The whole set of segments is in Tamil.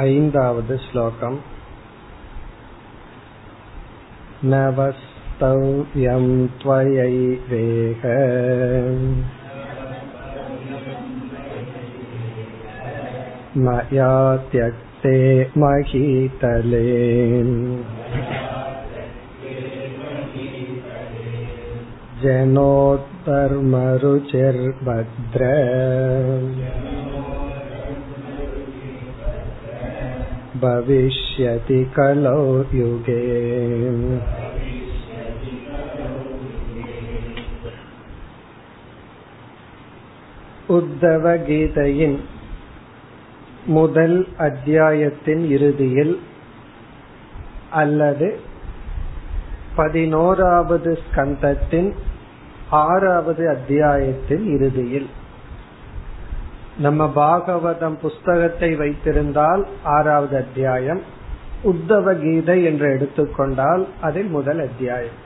ऐन्दावद् श्लोकम् नवस्तव्यं त्वयैवेह मया त्यक्ते महीतले जनोत्तर्मरुचिर्भद्र भविष्यति कलौ युगे உத்தவ கீதையின் முதல் அத்தியாயத்தின் இறுதியில் அல்லது பதினோராவது ஸ்கந்தத்தின் ஆறாவது அத்தியாயத்தின் இறுதியில் நம்ம பாகவதம் புஸ்தகத்தை வைத்திருந்தால் ஆறாவது அத்தியாயம் உத்தவ கீதை என்று எடுத்துக்கொண்டால் அதில் முதல் அத்தியாயம்.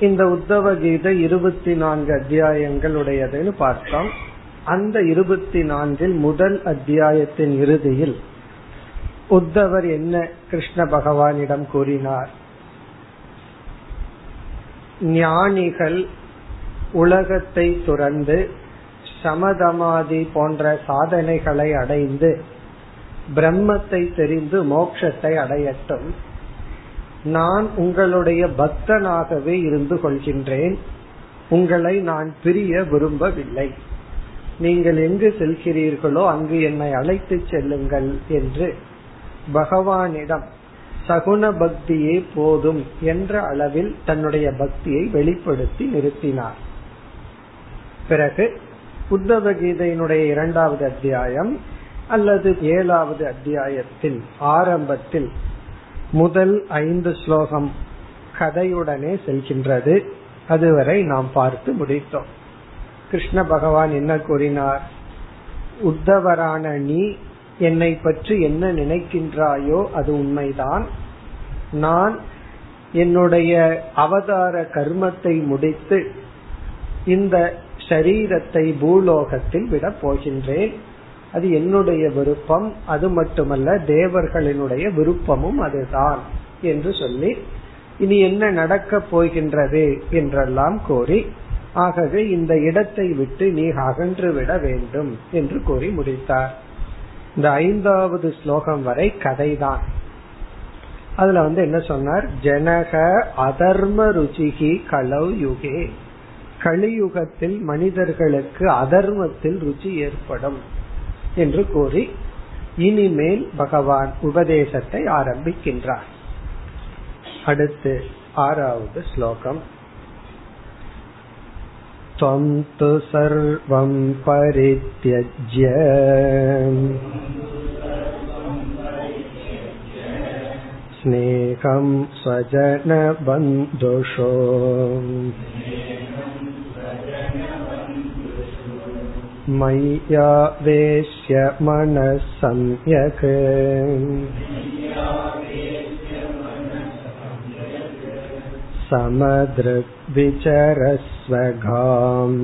இந்த உத்தவ கீதை இருபத்தி நான்கு அத்தியாயங்கள் உடையதுன்னு பார்த்தோம். அந்த இருபத்தி நான்கில் முதல் அத்தியாயத்தின் இறுதியில் உத்தவர் என்ன கிருஷ்ண பகவானிடம் கூறினார்? ஞானிகள் உலகத்தை துறந்து சமதமாதி போன்ற சாதனைகளை அடைந்து பிரம்மத்தை தெரிந்து மோட்சத்தை அடையட்டும். நான் உங்களுடைய பக்தனாகவே இருந்து கொள்கின்றேன். உங்களை நான் பிரிய விரும்பவில்லை. நீங்கள் எங்கு செல்கிறீர்களோ அங்கு என்னை அழைத்து செல்லுங்கள் என்று பகவானிடம் சகுன பக்தியே போதும் என்ற அளவில் தன்னுடைய பக்தியை வெளிப்படுத்தி நிறுத்தினார். பிறகு உத்தவ கீதையினுடைய இரண்டாவது அத்தியாயம் அல்லது ஏழாவது அத்தியாயத்தில் ஆரம்பத்தில் முதல் ஐந்து ஸ்லோகம் கதையுடனே செல்கின்றது. அதுவரை நாம் பார்த்து முடித்தோம். கிருஷ்ண பகவான் என்ன கூறினார்? உத்தவரான நீ என்னை பற்றி என்ன நினைக்கின்றாயோ அது உண்மைதான். நான் என்னுடைய அவதார கர்மத்தை முடித்து இந்த சரீரத்தை பூலோகத்தில் விட போகின்றேன். அது என்னுடைய விருப்பம் அது மட்டுமல்ல தேவர்களினுடைய விருப்பமும் அதுதான் என்று சொல்லி இனி என்ன நடக்கப் போகின்றது என்றெல்லாம் கோரி ஆகவே இந்த இடத்தை விட்டு நீ அகன்று விட வேண்டும் என்று கூறி முடித்தார். இந்த ஐந்தாவது ஸ்லோகம் வரை கதைதான். அதுல வந்து என்ன சொன்னார்? ஜனக அதர்ம ருச்சிகி கலவு யுகே கலியுகத்தில் மனிதர்களுக்கு அதர்மத்தில் ருச்சி ஏற்படும் என்று கூறி இனிமேல் பகவான் உபதேசத்தை ஆரம்பிக்கின்றார் அடுத்து ஆறாவது ஸ்லோகம் त्वं तु सर्वं परित्यज्य स्नेहं स्वजनबन्धुषो मय्यावेश्य मनः सम्यक् समदृग्विचरस्वघाम्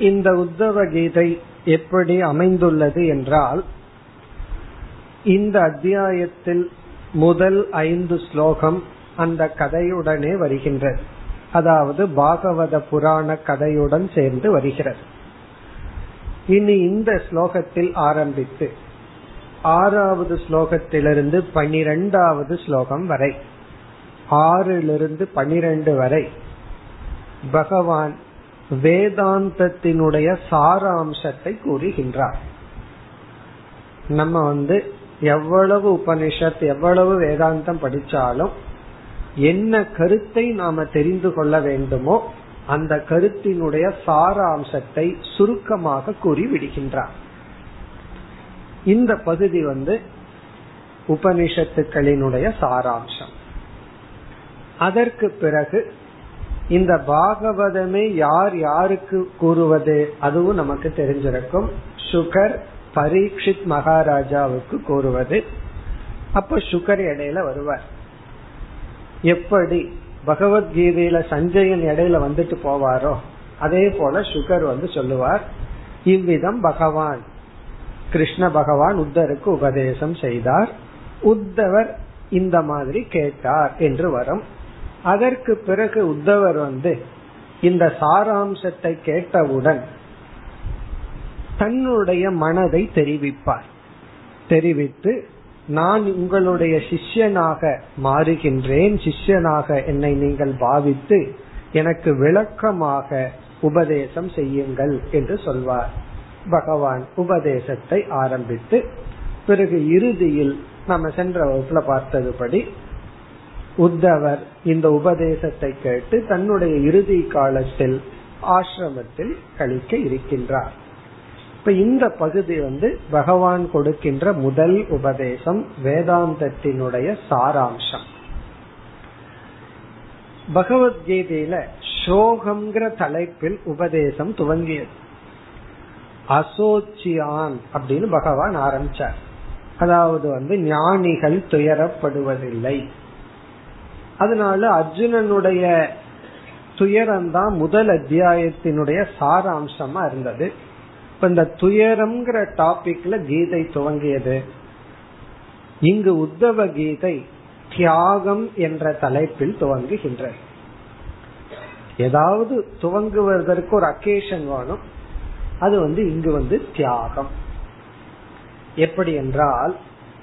இந்த உத்தவ கீதை எப்படி அமைந்துள்ளது என்றால் இந்த அத்தியாயத்தில் முதல் ஐந்து ஸ்லோகம் அந்த கதையுடனே வருகின்றது. அதாவது பாகவத புராண கதையுடன் சேர்ந்து வருகிறது. இனி இந்த ஸ்லோகத்தில் ஆரம்பித்து ஆறாவது ஸ்லோகத்திலிருந்து பனிரெண்டாவது ஸ்லோகம் வரை ஆறிலிருந்து பனிரெண்டு வரை பகவான் வேதாந்தத்தினுடைய சாராம்சத்தை கூறுகின்றார். நம்ம வந்து எவ்வளவு உபனிஷத் எவ்வளவு வேதாந்தம் படிச்சாலும் என்ன கருத்தை நாம தெரிந்து கொள்ள வேண்டுமோ அந்த கருத்தினுடைய சாராம்சத்தை சுருக்கமாக கூறி விடுகின்றார் இந்த பகுதி வந்து உபனிஷத்துக்களினுடைய சாராம்சம். அதற்கு பிறகு இந்த பாகவதமே யார் யாருக்கு கூறுவது அதுவும் நமக்கு தெரிஞ்சிருக்கும். சுகர் பரீட்சித் மகாராஜாவுக்கு கூறுவது. அப்ப சுகர் இடையில வருவார். எப்படி பகவத்கீதையில சஞ்சயன் இடையில வந்துட்டு போவாரோ அதே போல சுகர் வந்து சொல்லுவார் இவ்விதம் பகவான். கிருஷ்ண பகவான் உத்தருக்கு உபதேசம் செய்தார். உத்தவர் இந்த மாதிரி கேட்டார் என்று வரும். அதற்கு பிறகு உத்தவர் வந்து இந்த சாராம்சத்தை கேட்டவுடன் தன்னுடைய மனதை தெரிவிப்பார். தெரிவித்து நான் உங்களுடைய சிஷ்யனாக மாறுகின்றேன் சிஷ்யனாக என்னை நீங்கள் பாவித்து எனக்கு விளக்கமாக உபதேசம் செய்யுங்கள் என்று சொல்வார். பகவான் உபதேசத்தை ஆரம்பித்து பிறகு இறுதியில் நம்ம சென்ற வகுப்புல பார்த்ததுபடி உத்தவர் இந்த உபதேசத்தை கேட்டு தன்னுடைய இறுதி காலத்தில் ஆசிரமத்தில் கழிக்க இருக்கின்றார். இப்ப இந்த பகுதி வந்து பகவான் கொடுக்கின்ற முதல் உபதேசம் வேதாந்தத்தினுடைய சாராம்சம். பகவத்கீதையில சோகம்ங்கிற தலைப்பில் உபதேசம் துவங்கியது. அசோச்சியான் அப்படின்னு பகவான் ஆரம்பிச்சார். அதாவது வந்து ஞானிகள் துயரப்படுவதில்லை. அதனால அர்ஜுனனுடைய துயரம்தான் முதல் அத்தியாயத்தினுடைய சாராம்சமா இருந்தது. இப்ப இந்த துயரம்ங்கிற டாபிக்ல கீதை துவங்கியது. இங்கு உத்தவ கீதை தியாகம் என்ற தலைப்பில் துவங்குகின்ற ஏதாவது துவங்குவதற்கு ஒரு அக்கேஷன் வேணும். அது வந்து இங்கு வந்து தியாகம். எப்படி என்றால்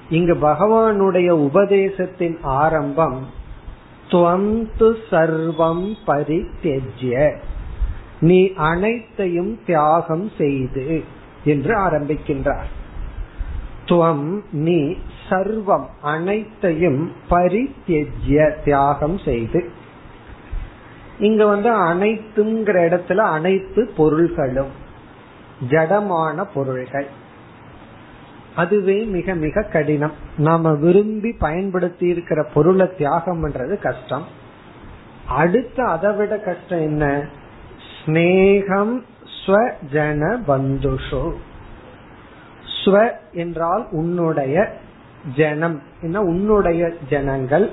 இங்கு பகவானுடைய உபதேசத்தின் ஆரம்பம் துவந்து சர்வம் பரித்தெஜ்ய நீ அனைத்தையும் தியாகம் செய்து என்று ஆரம்பிக்கின்றார். துவம் நீ சர்வம் அனைத்தையும் பரித்தெஜ்ய தியாகம் செய்து. இங்க வந்து அனைத்துங்கிற இடத்துல அனைத்து பொருள்களும் ஜடமான பொருள்கள். அதுவே மிக மிக கடினம். நாம விரும்பி பயன்படுத்தி இருக்கிற பொருளை தியாகம் பண்றது கஷ்டம். அடுத்து அதை விட கஷ்டம் என்ன? ஸ்னேகம் ஸ்வஜன பந்துஷு ஸ்வ என்றால் உன்னுடைய ஜனம். என்ன? உன்னுடைய ஜனங்கள்.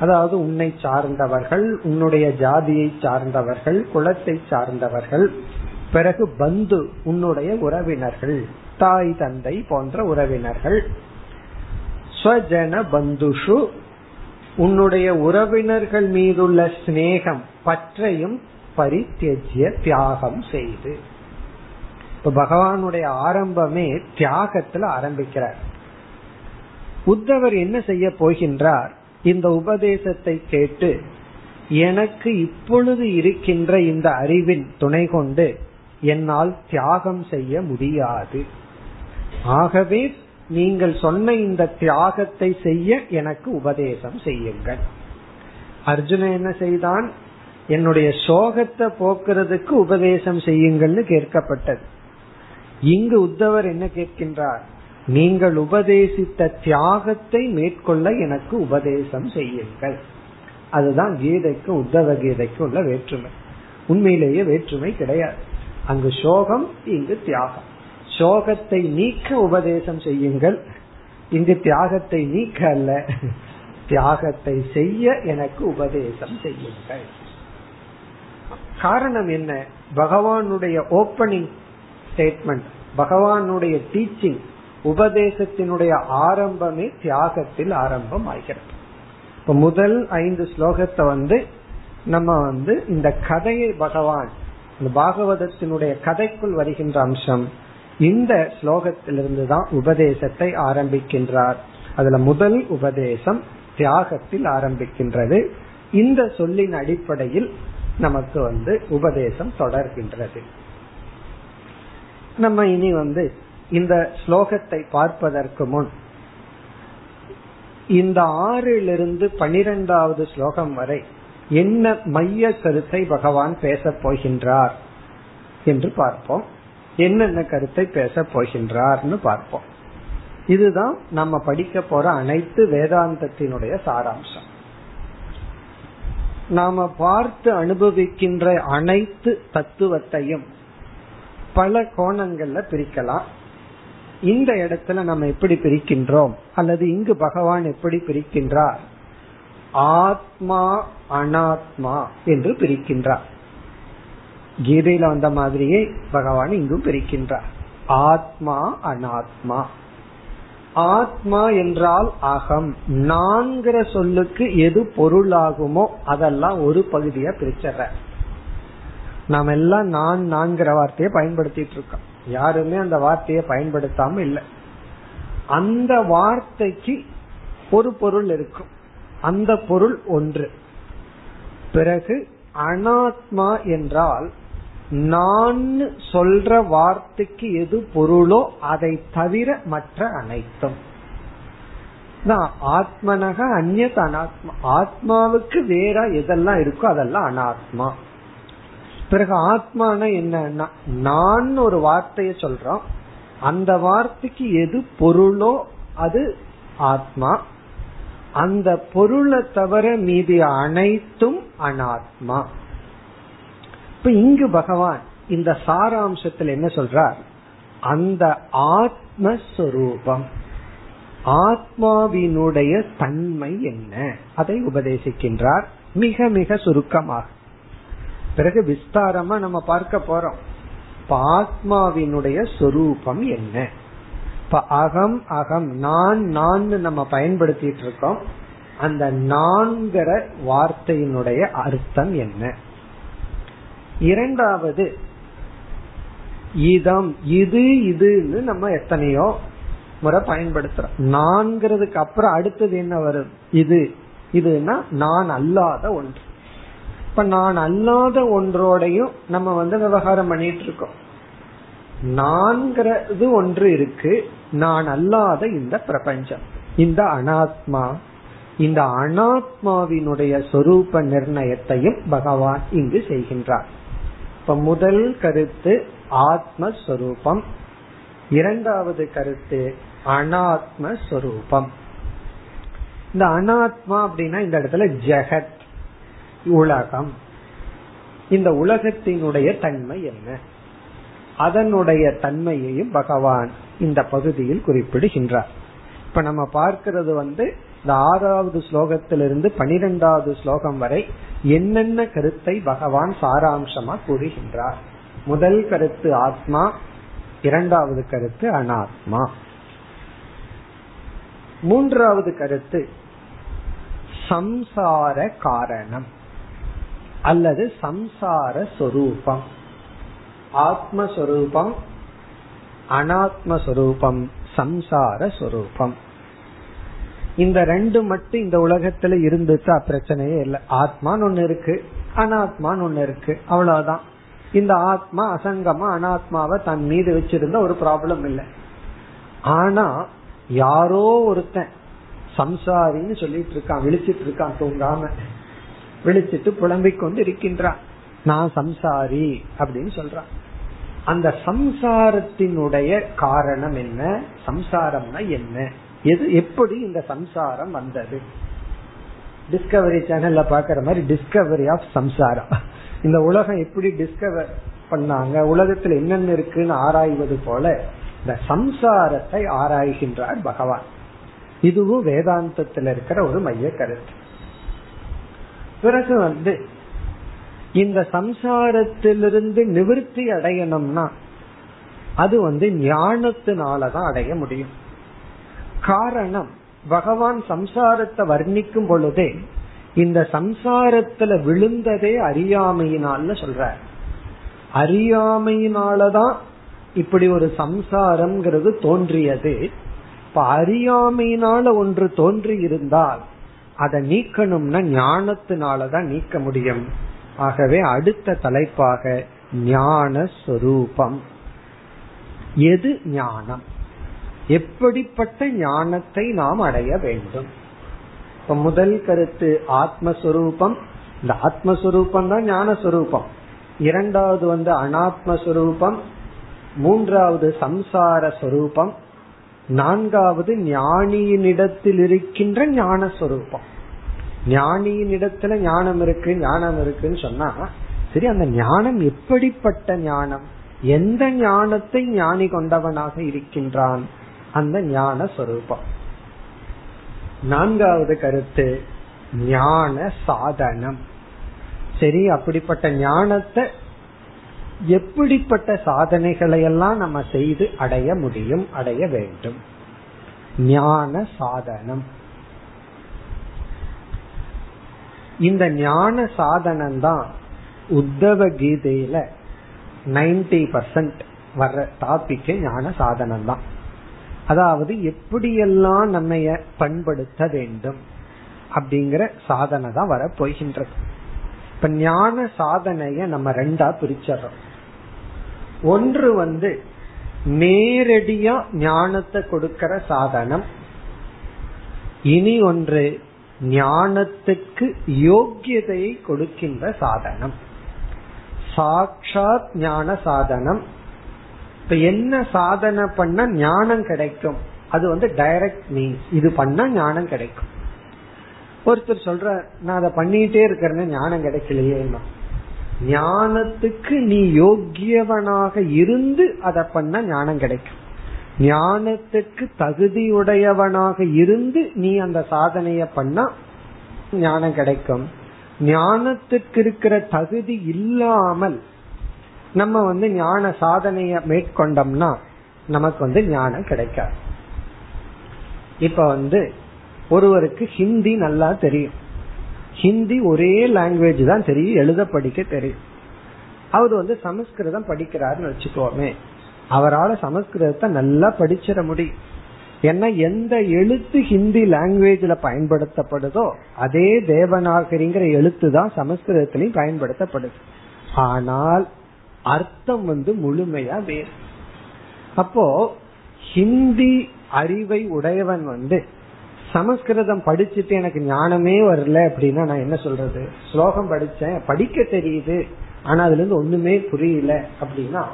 அதாவது உன்னை சார்ந்தவர்கள் உன்னுடைய ஜாதியை சார்ந்தவர்கள் குலத்தை சார்ந்தவர்கள். பிறகு பந்து உன்னுடைய உறவினர்கள். தாய் தந்தை போன்ற உறவினர்கள். ஸ்வஜன பந்துஷு உன்னுடைய உறவினர்கள் மீதுள்ள சிநேகம் பற்றையும் பரித்தியஜ்ய தியாகம் செய்து. இப்ப பகவானுடைய ஆரம்பமே தியாகத்துல ஆரம்பிக்கிறார். உத்தவர் என்ன செய்ய போகின்றார்? இந்த உபதேசத்தை கேட்டு எனக்கு இப்பொழுது இருக்கின்ற இந்த அறிவின் துணை கொண்டு என்னால் தியாகம் செய்ய முடியாது. ஆகவே நீங்கள் சொன்ன இந்த தியாகத்தை செய்ய எனக்கு உபதேசம் செய்யுங்கள். அர்ஜுனன் என்ன செய்தான்? என்னுடைய சோகத்தை போக்குறதுக்கு உபதேசம் செய்யுங்கள்னு கேட்கப்பட்டது. இங்கு உத்தவர் என்ன கேட்கின்றார்? நீங்கள் உபதேசித்த தியாகத்தை மேற்கொள்ள எனக்கு உபதேசம் செய்யுங்கள். அதுதான் கீதைக்கு உத்தவ கீதைக்கு உள்ள வேற்றுமை. உண்மையிலேயே வேற்றுமை கிடையாது. அங்கு சோகம் இங்கு தியாகம். சோகத்தை நீக்க உபதேசம் செய்யுங்கள். இங்கு தியாகத்தை நீக்க அல்ல. தியாகத்தை செய்ய எனக்கு உபதேசம் செய்யுங்கள். காரணம் என்ன? பகவானுடைய ஓப்பனிங் ஸ்டேட்மெண்ட் பகவானுடைய டீச்சிங் உபதேசத்தினுடைய ஆரம்பமே தியாகத்தில் ஆரம்பம் ஆகிறது இப்ப முதல் ஐந்து ஸ்லோகத்தை வந்து நம்ம வந்து இந்த கதையை பகவான் இந்த பாகவதத்தினுடைய கதைக்குள் வருகின்ற அம்சம் இந்த ஸ்லோகத்திலிருந்து தான் உபதேசத்தை ஆரம்பிக்கின்றார். அதுல முதல் உபதேசம் தியாகத்தில் ஆரம்பிக்கின்றது. இந்த சொல்லின் அடிப்படையில் நமக்கு வந்து உபதேசம் தொடர்கின்றது. நம்ம இனி வந்து இந்த ஸ்லோகத்தை பார்ப்பதற்கு முன் இந்த ஆறிலிருந்து பனிரெண்டாவது ஸ்லோகம் வரை என்ன மைய கருத்தை பகவான் பேசப் போகின்றார் என்று பார்ப்போம். என்னென்ன கருத்தை பேச போகின்றார்னு பார்ப்போம். இதுதான் நம்ம படிக்க போற அனைத்து வேதாந்தத்தினுடைய சாராம்சம். நாம பார்த்து அனுபவிக்கின்ற அனைத்து தத்துவத்தையும் பல கோணங்கள்ல பிரிக்கலாம். இந்த இடத்துல நம்ம எப்படி பிரிக்கின்றோம்? அல்லது இங்கு பகவான் எப்படி பிரிக்கின்றார்? ஆத்மா அனாத்மா என்று பிரிக்கின்றார். கீதையில வந்த மாதிரியே பகவான் இங்கும் பிரிக்கின்றார். ஆத்மா அனாத்மா. ஆத்மா என்றால் அகம். நான்கிற சொல்லுக்கு எது பொருளாகுமோ அதெல்லாம் ஒரு பகுதியா பிரிச்சற நாம் எல்லாம் நான் நான்கிற வார்த்தையை பயன்படுத்திட்டு இருக்கோம். யாருமே அந்த வார்த்தையை பயன்படுத்தாம இல்லை. அந்த வார்த்தைக்கு ஒரு பொருள் இருக்கும். அந்த பொருள் ஒன்று. பிறகு அனாத்மா என்றால் நான் சொல்ற வார்த்தைக்கு எது பொருளோ அதை தவிர மற்ற அனைத்தும். ஆத்மனக அந்நத் அனாத்மா. ஆத்மாவுக்கு வேற எதெல்லாம் இருக்கோ அதெல்லாம் அனாத்மா. பிறகு ஆத்மான என்னன்னா நான் ஒரு வார்த்தைய சொல்றோம். அந்த வார்த்தைக்கு எது பொருளோ அது ஆத்மா. அந்த பொருளை தவிர மீதி அனைத்தும் அனாத்மா. இப்ப இங்கு பகவான் இந்த சாராம்சத்தில் என்ன சொல்றார்? அந்த ஆத்மஸ்வரூபம் ஆத்மாவினுடைய தன்மை என்ன? அதை உபதேசிக்கின்றார். மிக மிக சுருக்கமாக. பிறகு விஸ்தாரமா நம்ம பார்க்க போறோம். ஆத்மாவினுடைய சொரூபம் என்ன? இப்ப அகம் அகம் நான் நான் நம்ம பயன்படுத்திட்டு இருக்கோம். அந்த நான்கிற வார்த்தையினுடைய அர்த்தம் என்ன? இரண்டாவது இதம் இது இதுன்னு நம்ம எத்தனையோ முறை பயன்படுத்துறோம். நான்கிறதுக்கு அப்புறம் அடுத்தது என்ன வரும்? இது. இதுனா நான் அல்லாத ஒன்று. இப்ப நான் அல்லாத ஒன்றோடையும் நம்ம வந்து விவகாரம் பண்ணிட்டு இருக்கோம் நான்கிறது ஒன்று இருக்கு. நான் அல்லாத இந்த பிரபஞ்சம். இந்த அனாத்மா இந்த அனாத்மாவினுடைய சொரூப நிர்ணயத்தையும் பகவான் இங்கு செய்கின்றார். இப்ப முதல் கருத்து ஆத்மஸ்வரூபம். இரண்டாவது கருத்து அனாத்மஸ்வரூபம். இந்த அனாத்மா அப்படின்னா இந்த இடத்துல ஜெகத் உலகம். இந்த உலகத்தினுடைய தன்மை என்ன? அதனுடைய தன்மையையும் பகவான் இந்த பகுதியில் குறிப்பிடுகின்றார். இப்ப நம்ம பார்க்கிறது வந்து இந்த ஆறாவது ஸ்லோகத்திலிருந்து பனிரெண்டாவது ஸ்லோகம் வரை என்னென்ன கருத்தை பகவான் சாராம்சமா கூறுகின்றார்? முதல் கருத்து ஆத்மா இரண்டாவது கருத்து அனாத்மா. மூன்றாவது கருத்து சம்சார காரணம் அல்லது சம்சார சொரூபம். ஆத்மஸ்வரூபம் அனாத்மஸ்வரூபம் சம்சார சொரூபம். இந்த ரெண்டு மட்டும் இந்த உலகத்துல இருந்துச்சா பிரச்சனையே இல்லை. ஆத்மான்னு ஒண்ணு இருக்கு அனாத்மான்னு ஒண்ணு இருக்கு. அவ்வளவுதான். இந்த ஆத்மா அசங்கமா அனாத்மாவை தன் மீது வச்சிருந்த ஒரு ப்ராப்ளம் இல்லை. ஆனா யாரோ ஒருத்தன் சம்சாரின்னு சொல்லிட்டு இருக்கான் விழிச்சிட்டு இருக்கான் தூங்காம. விழிச்சிட்டு புலம்பிக் கொண்டு இருக்கின்றான் நான் சம்சாரி அப்படின்னு சொல்றான். அந்த சம்சாரத்தினுடைய காரணம் என்ன? சம்சாரம்னா என்ன? எது எப்படி இந்த சம்சாரம் வந்தது? டிஸ்கவரி சேனல்ல பாக்குற மாதிரி டிஸ்கவரி ஆஃப் சம்சாரம். இந்த உலகம் எப்படி டிஸ்கவர் பண்ணாங்க? உலகத்துல என்னென்ன இருக்குன்னு ஆராய்வது போல இந்த சம்சாரத்தை ஆராய்கின்றார் பகவான். இதுவும் வேதாந்தத்தில் இருக்கிற ஒரு மைய கருத்து. பிறகு வந்து இந்த சம்சாரத்திலிருந்து நிவிருத்தி அடையணும்னா அது வந்து ஞானத்தினாலதான் அடைய முடியும். காரணம் பகவான் சம்சாரத்தை வர்ணிக்கும் பொழுதே இந்த சம்சாரத்துல விழுந்ததே அறியாமையினால சொல்ற அறியாமையினாலதான் இப்படி ஒரு சம்சாரம்ங்கிறது தோன்றியது. இப்ப அறியாமையினால ஒன்று தோன்றி இருந்தால் அதை நீக்கணும்னா ஞானத்தினாலதான் நீக்க முடியும். ஆகவே அடுத்த தலைப்பாக ஞான சொரூபம் எது ஞானம்? எப்படிப்பட்ட ஞானத்தை நாம் அடைய வேண்டும்? இப்ப முதல் கருத்து ஆத்மஸ்வரூபம். இந்த ஆத்மஸ்வரூபம் தான் ஞானஸ்வரூபம். இரண்டாவது வந்து அனாத்மஸ்வரூபம். மூன்றாவது சம்சார ஸ்வரூபம் நான்காவது ஞானியினிடத்தில் இருக்கின்ற ஞானஸ்வரூபம். ஞானியினிடத்துல ஞானம் இருக்கு ஞானம் இருக்குன்னு சொன்னா சரி அந்த ஞானம் எப்படிப்பட்ட ஞானம்? எந்த ஞானத்தை ஞானி கொண்டவனாக இருக்கின்றான்? அந்த ஞான சொரூபம். நான்காவது கருத்து ஞான சாதனம். சரி அப்படிப்பட்ட ஞானத்தை எப்படிப்பட்ட சாதனைகளை எல்லாம் நம்ம செய்து அடைய முடியும் அடைய வேண்டும். ஞான சாதனம். இந்த ஞான சாதனம் தான் உத்தவ கீதையில நைன்டி பர்சன்ட் வர்ற டாபிக் ஞான சாதனம் தான் அதாவது எப்படியெல்லாம் நம்ம பண்படுத்த வேண்டும் அப்படிங்கிற சாதனை தான் வரப்போகின்றது. இப்ப ஞான சாதனைய நம்ம ரெண்டா பிரிச்சறோம் ஒன்று வந்து நேரடியா ஞானத்தை கொடுக்கிற சாதனம். இனி ஒன்று ஞானத்துக்கு யோக்கியதையை கொடுக்கின்ற சாதனம். சாட்சாத் ஞான சாதனம். இப்ப என்ன சாதனை பண்ண ஞானம் கிடைக்கும்? அது வந்து டைரக்ட் மீன்ஸ் இது பண்ணா ஞானம் கிடைக்கும். ஒருத்தர் சொல்ற நான் அதை பண்ணிட்டே இருக்கிறேன்னு ஞானம் கிடைக்கலையே. ஞானத்துக்கு நீ யோக்கியவனாக இருந்து அதை பண்ண ஞானம் கிடைக்கும். ஞானத்துக்கு தகுதியுடையவனாக இருந்து நீ அந்த சாதனைய பண்ணா ஞானம் கிடைக்கும். ஞானத்துக்கு இருக்கிற தகுதி இல்லாமல் நம்ம வந்து ஞான சாதனைய மேற்கொண்டோம்னா நமக்கு வந்து ஞானம் கிடைக்காது. இப்ப வந்து ஒருவருக்கு ஹிந்தி நல்லா தெரியும். ஹிந்தி ஒரே லாங்குவேஜ் தான் தெரியும் எழுத படிக்க தெரியும். அவர் வந்து சமஸ்கிருதம் படிக்கிறாருன்னு வச்சுக்கோமே அவரால் சமஸ்கிருதத்தை நல்லா படிச்சிட முடியும். ஏன்னா எந்த எழுத்து ஹிந்தி லாங்குவேஜ்ல பயன்படுத்தப்படுதோ அதே தேவநாகரிங்கிற எழுத்து தான் சமஸ்கிருதத்திலையும் பயன்படுத்தப்படுது. ஆனால் அர்த்தம் வந்து முழுமையா வேறு. அப்போ ஹிந்தி அறிவை உடையவன் வந்து சமஸ்கிருதம் படிச்சுட்டு எனக்கு ஞானமே வரல அப்படின்னா நான் என்ன சொல்றது? ஸ்லோகம் படிச்சேன் படிக்க தெரியுது ஆனா அதுல இருந்து ஒண்ணுமே புரியல அப்படின்னா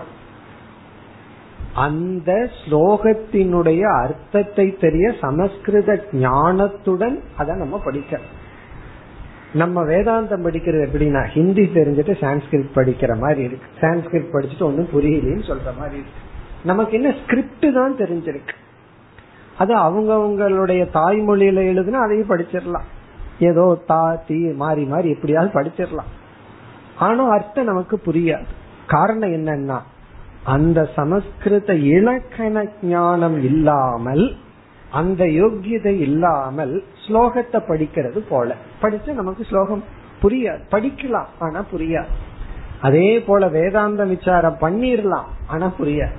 அந்த ஸ்லோகத்தினுடைய அர்த்தத்தை தெரிய சமஸ்கிருத ஞானத்துடன் அதை நம்ம படிக்க நம்ம வேதாந்தம் படிக்கிறது எப்படின்னா ஹிந்தி தெரிஞ்சுட்டு சான்ஸ்கிரிட் படிக்கிற மாதிரி இருக்கு. சான்ஸ்கிரிட் படிச்சுட்டு ஒன்றும் புரியலன்னு சொல்ற மாதிரி இருக்கு. நமக்கு என்ன ஸ்கிரிப்ட் தான் தெரிஞ்சிருக்கு. அது அவங்கவுங்களுடைய தாய்மொழியில எழுதுனா அதையும் படிச்சிடலாம். ஏதோ தா தீ மாறி மாறி எப்படியாவது படிச்சிடலாம். ஆனா அர்த்தம் நமக்கு புரியாது. காரணம் என்னன்னா அந்த சமஸ்கிருத இலக்கண ஞானம் இல்லாமல் அந்த யோகியதை இல்லாமல் ஸ்லோகத்தை படிக்கிறது போல. படிச்சு நமக்கு ஸ்லோகம் புரியாது. படிக்கலாம் ஆனா புரியாது. அதே போல வேதாந்த விசாரம் பண்ணிடலாம் ஆனா புரியாது.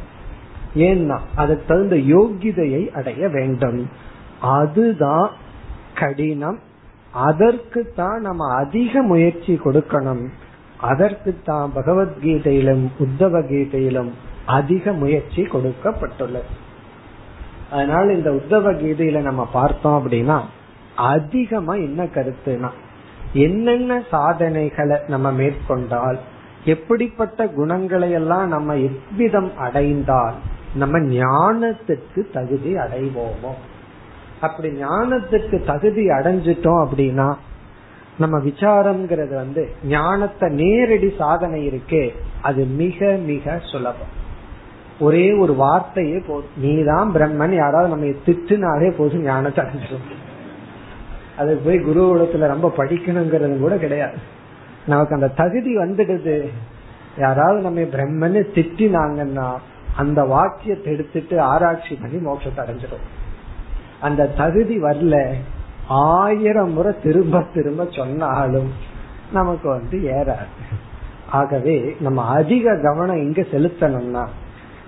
ஏன்னா அதுக்கு தகுந்த யோகிதையை அடைய வேண்டும். அதுதான் கடினம். அதற்கு தான் நம்ம அதிக முயற்சி கொடுக்கணும். அதற்கு தான் பகவத்கீதையிலும் உத்தவ கீதையிலும் அதிக முயற்சி கொடுக்கப்பட்டுள்ளது. அதனால இந்த உத்தவ கீதையில நம்ம பார்த்தோம் அப்படின்னா அதிகமா என்ன கருத்துனா என்னென்ன சாதனைகளை நம்ம மேற்கொண்டால் எப்படிப்பட்ட குணங்களை எல்லாம் நம்ம எவ்விதம் அடைந்தால் நம்ம ஞானத்துக்கு தகுதி அடைவோமோ? அப்படி ஞானத்துக்கு தகுதி அடைஞ்சிட்டோம் அப்படின்னா நம்ம விசாரம்ங்கிறது வந்து ஞானத்தை நேரடி சாதனை இருக்கே அது மிக மிக சுலபம். ஒரே ஒரு வார்த்தையே போதும். நீதான் பிரம்மன் யாராவது நம்ம திட்டுனாலே போதும் ஞானத்தை அடைஞ்சிடும் அது போய் குருகுலத்துல ரொம்ப படிக்கணுங்கிறது கூட கிடையாது. நமக்கு அந்த தகுதி வந்துடுது. யாராவது நம்ம பிரம்மன்னு திட்டினாங்கன்னா அந்த வாக்கியத்தை எடுத்துட்டு ஆராய்ச்சி பண்ணி மோட்சத்தை அடைஞ்சிடும் அந்த தகுதி வரல. ஆயிரம் முறை திரும்ப திரும்ப சொன்னாலும் நமக்கு வந்து ஏறாது. ஆகவே நம்ம அதிக கவனம் எங்க செலுத்தணும்னா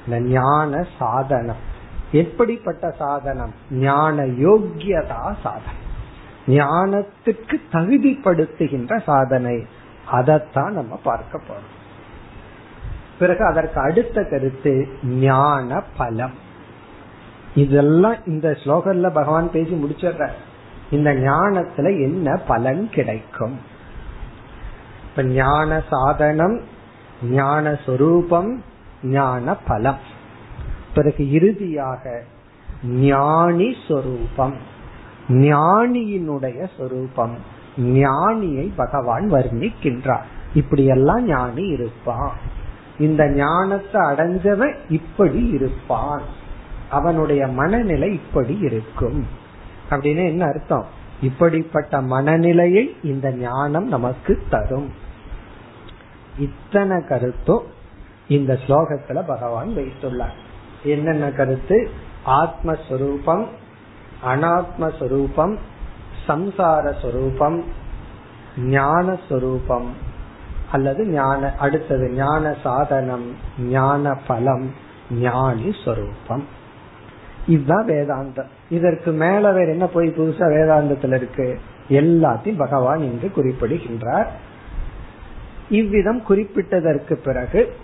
இந்த ஞான சாதனம். எப்படிப்பட்ட சாதனம்? ஞான யோக்கியதா சாதனம். ஞானத்துக்கு தகுதிப்படுத்துகின்ற சாதனை. அதைத்தான் நம்ம பார்க்க போறோம். பிறகு அதற்கு அடுத்த கருத்து ஞான பலம். இதெல்லாம் இந்த ஸ்லோகத்துல பகவான் பேசி முடிச்சிடுற இந்த ஞானத்துல என்ன பலன் கிடைக்கும்? இப்ப ஞான சாதனம் ஞான சொரூபம் ஞான பலம் பிறகு இறுதியாக ஞானி சொரூபம். ஞானியினுடைய சொரூபம். ஞானியை பகவான் வர்ணிக்கின்றார். இப்படியெல்லாம் ஞானி இருப்பான். இந்த ஞானத்தை அடைஞ்சவன் இப்படி இருப்பான். அவனுடைய மனநிலை இப்படி இருக்கும். அப்படின்னு என்ன அர்த்தம்? இப்படிப்பட்ட மனநிலையை இந்த ஞானம் நமக்கு தரும். இத்தனை கருத்தும் இந்த ஸ்லோகத்துல பகவான் வைத்துள்ளார். என்னென்ன கருத்து? ஆத்மஸ்வரூபம் அனாத்மஸ்வரூபம் சம்சார ஞானஸ்வரூபம் ஞான அல்லது ஞான அடுத்தது ஞான சாதனம் ஞான பலம் ஞானி ஸ்வரூபம். இதுதான் வேதாந்தம். இதற்கு மேல வேற என்ன போய் புதுசா வேதாந்தத்துல இருக்கு? எல்லாத்தையும் பகவான் இங்கு குறிப்பிடுகின்றார். இவ்விதம் குறிப்பிட்டதற்கு பிறகு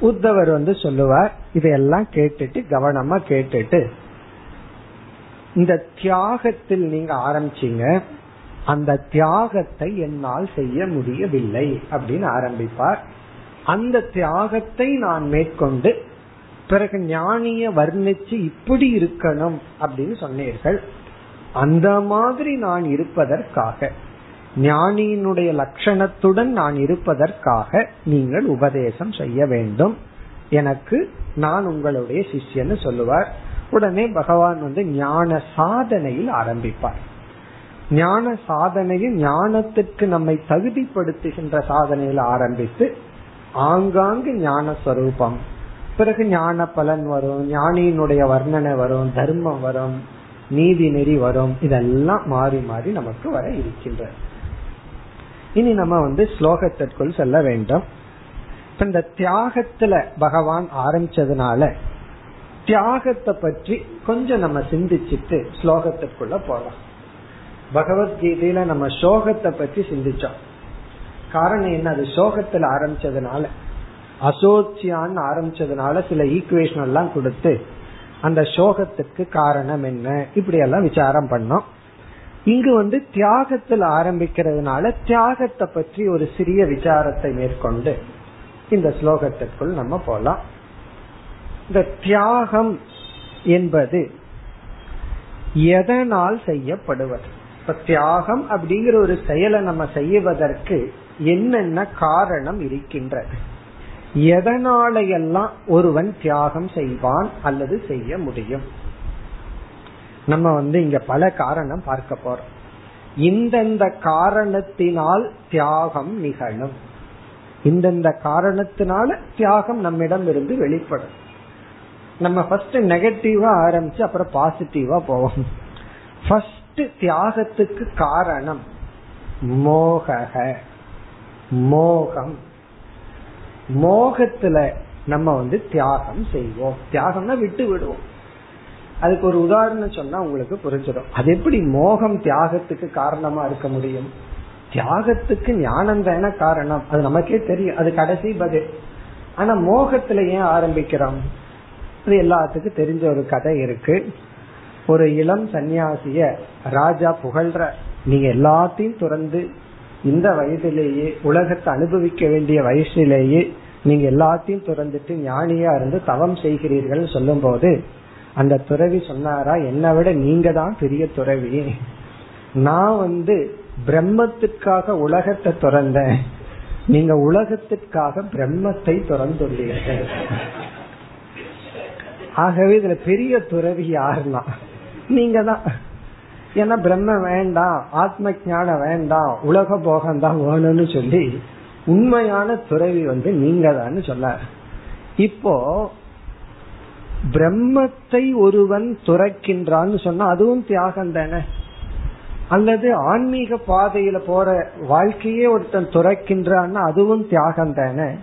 உத்தவர் வந்து சொல்லுவார் இதையெல்லாம் கேட்டுட்டு கவனமா கேட்டுட்டு. இந்த தியாகத்தில் நீங்க ஆரம்பிச்சீங்க அந்த தியாகத்தை என்னால் செய்ய முடியவில்லை அப்படின்னு ஆரம்பிப்பார். அந்த தியாகத்தை நான் மேற்கொண்டு பிறகு ஞானிய வர்ணிச்சு இப்படி இருக்கணும் அப்படின்னு சொன்னீர்கள். அந்த மாதிரி நான் இருப்பதற்காக. ஞானியினுடைய லட்சணத்துடன் நான் இருப்பதற்காக நீங்கள் உபதேசம் செய்ய வேண்டும். எனக்கு நான் உங்களுடைய சிஷ்யன்னு சொல்லுவார். உடனே பகவான் வந்து ஞான சாதனையில் ஆரம்பிப்பார். ஞான சாதனையில் ஞானத்திற்கு நம்மை தகுதிப்படுத்துகின்ற சாதனையில் ஆரம்பித்து ஆங்காங்கு ஞான ஸ்வரூபம் பிறகு ஞான பலன் வரும் ஞானியினுடைய வர்ணனை வரும் தர்மம் வரும் நீதி நெறி வரும் இதெல்லாம் மாறி மாறி நமக்கு வர இருக்கின்றது. இனி நம்ம வந்து ஸ்லோகத்திற்குள் செல்ல வேண்டும். இந்த தியாகத்துல பகவான் ஆரம்பிச்சதுனால தியாகத்தை பற்றி கொஞ்சம் நம்ம சிந்திச்சுட்டு ஸ்லோகத்திற்குள்ள போகலாம் பகவத்கீதையில நம்ம சோகத்தை பற்றி சிந்திச்சோம். காரணம் என்ன? அது சோகத்துல ஆரம்பிச்சதுனால. அசோச்சியான்னு ஆரம்பிச்சதுனால சில ஈக்குவேஷன் எல்லாம் கொடுத்து அந்த சோகத்துக்கு காரணம் என்ன? இப்படி எல்லாம் விசாரம் பண்ணோம். இங்கு வந்து தியாகத்தில் ஆரம்பிக்கிறதுனால தியாகத்தை பற்றி ஒரு சிறிய விசாரத்தை மேற்கொண்டு இந்த ஸ்லோகத்திற்குள் நம்ம போலாம். இந்த தியாகம் என்பது எதனால் செய்யப்படுவது? இப்ப தியாகம் அப்படிங்கிற ஒரு செயலை நம்ம செய்வதற்கு என்னென்ன காரணம் இருக்கின்றது? எதனாலையெல்லாம் ஒருவன் தியாகம் செய்வான் அல்லது செய்ய முடியும்? நம்ம வந்து இங்க பல காரணம் பார்க்க போறோம். இந்தந்த காரணத்தினால் தியாகம் நிகழும். இந்தந்த காரணத்தினால தியாகம் நம்மிடம் இருந்து வெளிப்படும். நம்ம ஃபர்ஸ்ட் நெகட்டிவா ஆரம்பிச்சு அப்புறம் பாசிட்டிவா போவோம். ஃபர்ஸ்ட் தியாகத்துக்கு காரணம் மோக மோகம். மோகத்துல நம்ம வந்து தியாகம் செய்வோம். தியாகம்னா விட்டு விடுவோம். அதுக்கு ஒரு உதாரணம் சொன்னா உங்களுக்கு புரிஞ்சிடும். அது எப்படி மோகம் தியாகத்துக்கு காரணமா இருக்க முடியும்? தியாகத்துக்கு ஞானம் தானே காரணம். அது நமக்கே தெரியும். அது கடைசி பதில். ஆனா மோகத்துல ஏன் ஆரம்பிக்கிறோம்? அது எல்லாத்துக்கும் தெரிஞ்ச ஒரு கதை இருக்கு. ஒரு இளம் சன்னியாசிய ராஜா புகழ்ற நீங்க எல்லாத்தையும் துறந்து இந்த வயதிலேயே உலகத்தை அனுபவிக்க வேண்டிய வயசிலேயே நீங்க எல்லாத்தையும் துறந்துட்டு ஞானியா இருந்து தவம் செய்கிறீர்கள் சொல்லும் போது அந்த துறவி சொன்னாரா என்னை விட நீங்க தான் பெரிய துறவி. நான் வந்து பிரம்மத்துக்காக உலகத்தை துறந்தேன். நீங்க உலகத்திற்காக பிரம்மத்தை துறந்துள்ளீர்கள். ஆகவே இதுல பெரிய துறவி யாருன்னா நீங்க தான். ஏன்னா பிரம்ம வேண்டாம் ஆத்ம ஞானம் வேண்டாம் உலக போகம் தான் வேணும்னு சொல்லி உண்மையான துறவி வந்து நீங்க தான் சொன்னார். இப்போ பிரம்மத்தை ஒருவன் துறக்கின்றான்னு சொன்னா அதுவும் தியாகம் தானே. அல்லது ஆன்மீக பாதையில போற வாழ்க்கையே ஒருத்தன் துறக்கின்றான்னா அதுவும் தியாகம் தானே.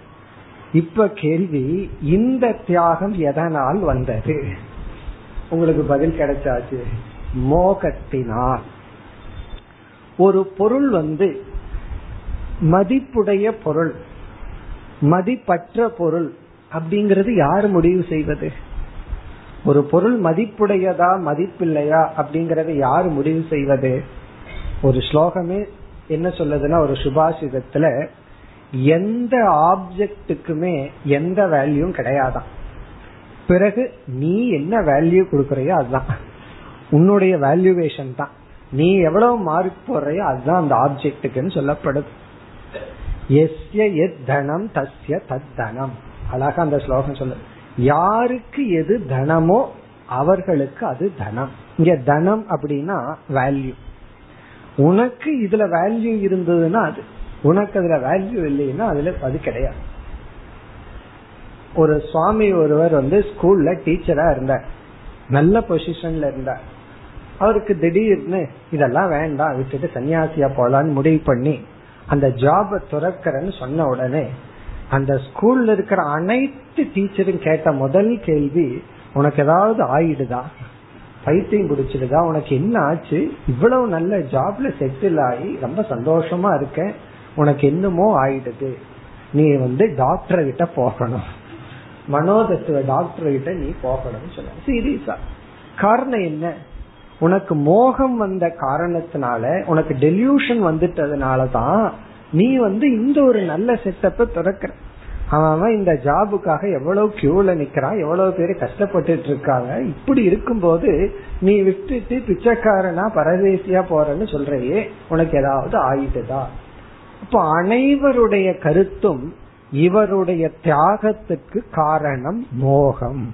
இப்ப கேள்வி இந்த தியாகம் எதனால் வந்தது? உங்களுக்கு பதில் கிடைச்சாச்சு. மோகத்தினால். ஒரு பொருள் வந்து மதிப்புடைய பொருள் மதிப்பற்ற பொருள் அப்படிங்கறது யார் முடிவு செய்வது? ஒரு பொருள் மதிப்புடையதா மதிப்பில்லையா அப்படிங்கறத யார் முடிவு செய்வது? ஒரு ஸ்லோகமே என்ன சொல்லுதுன்னா ஒரு சுபாஷிதத்துல எந்த ஆப்ஜெக்டுக்குமே எந்த வேல்யூவும் கிடையாதான் பிறகு நீ என்ன வேல்யூ கொடுக்கறையோ அதுதான். உன்னுடைய வேல்யூவேஷன் தான். நீ எவ்வளவு மார்க் போடுறையோ அதுதான் அந்த ஆப்ஜெக்டுக்குன்னு சொல்லப்படுது எஸ்ய எத் தனம் தஸ்ய தத் தனம். அழகா அந்த ஸ்லோகம் சொல்லுது. யாருக்கு எது தனமோ அவர்களுக்கு அது தனம். இங்க தனம் அப்படின்னா வேல்யூ உனக்கு இதுல வேல்யூ இருந்ததுன்னா அது. உனக்கு அதுல வேல்யூ இல்லைன்னா அதுல அது கிடையாது. ஒரு சுவாமி ஒருவர் வந்து ஸ்கூல்ல டீச்சரா இருந்தார். நல்ல பொசிஷன்ல இருந்தார். அவருக்கு திடீர்னு இதெல்லாம் வேண்டாம் விட்டுட்டு சன்னியாசியா போலான்னு முடிவு பண்ணி அந்த ஜாப துறக்கிறேன்னு சொன்ன உடனே அந்த ஸ்கூல்ல இருக்கிற அனைத்து டீச்சரும் கேட்ட முதல் கேள்வி உனக்கு ஏதாவது ஆயிடுதா? பைத்தியம் பிடிச்சிடுதா? உனக்கு என்ன ஆச்சு? இவ்வளவு நல்ல ஜாப்ல செட்டில் ஆகி ரொம்ப சந்தோஷமா இருக்க உனக்கு என்னமோ ஆயிடுது. நீ வந்து டாக்டர் கிட்ட போகணும். மனோதத்துவ டாக்டர் கிட்ட நீ போகணும்னு சொல்ல சீரியஸா காரணம் என்ன? உனக்கு மோகம் வந்த காரணத்தினால உனக்கு டெலியூஷன் வந்துட்டதுனாலதான் நீ வந்து இந்த ஒரு நல்ல செட்டப்ப திறக்கிற. அவன் இந்த ஜாபுக்காக எவ்வளவு கியூல நிக்கிறான் எவ்வளவு பேர் கஷ்டப்பட்டு இருக்காங்க. இப்படி இருக்கும்போது நீ விட்டுட்டு பிச்சைக்காரனா பரதேசியா போறன்னு சொல்றையே உனக்கு ஏதாவது ஆயிட்டுதா இப்ப அனைவருடைய கருத்தும் இவருடைய தியாகத்துக்கு காரணம் மோகம்.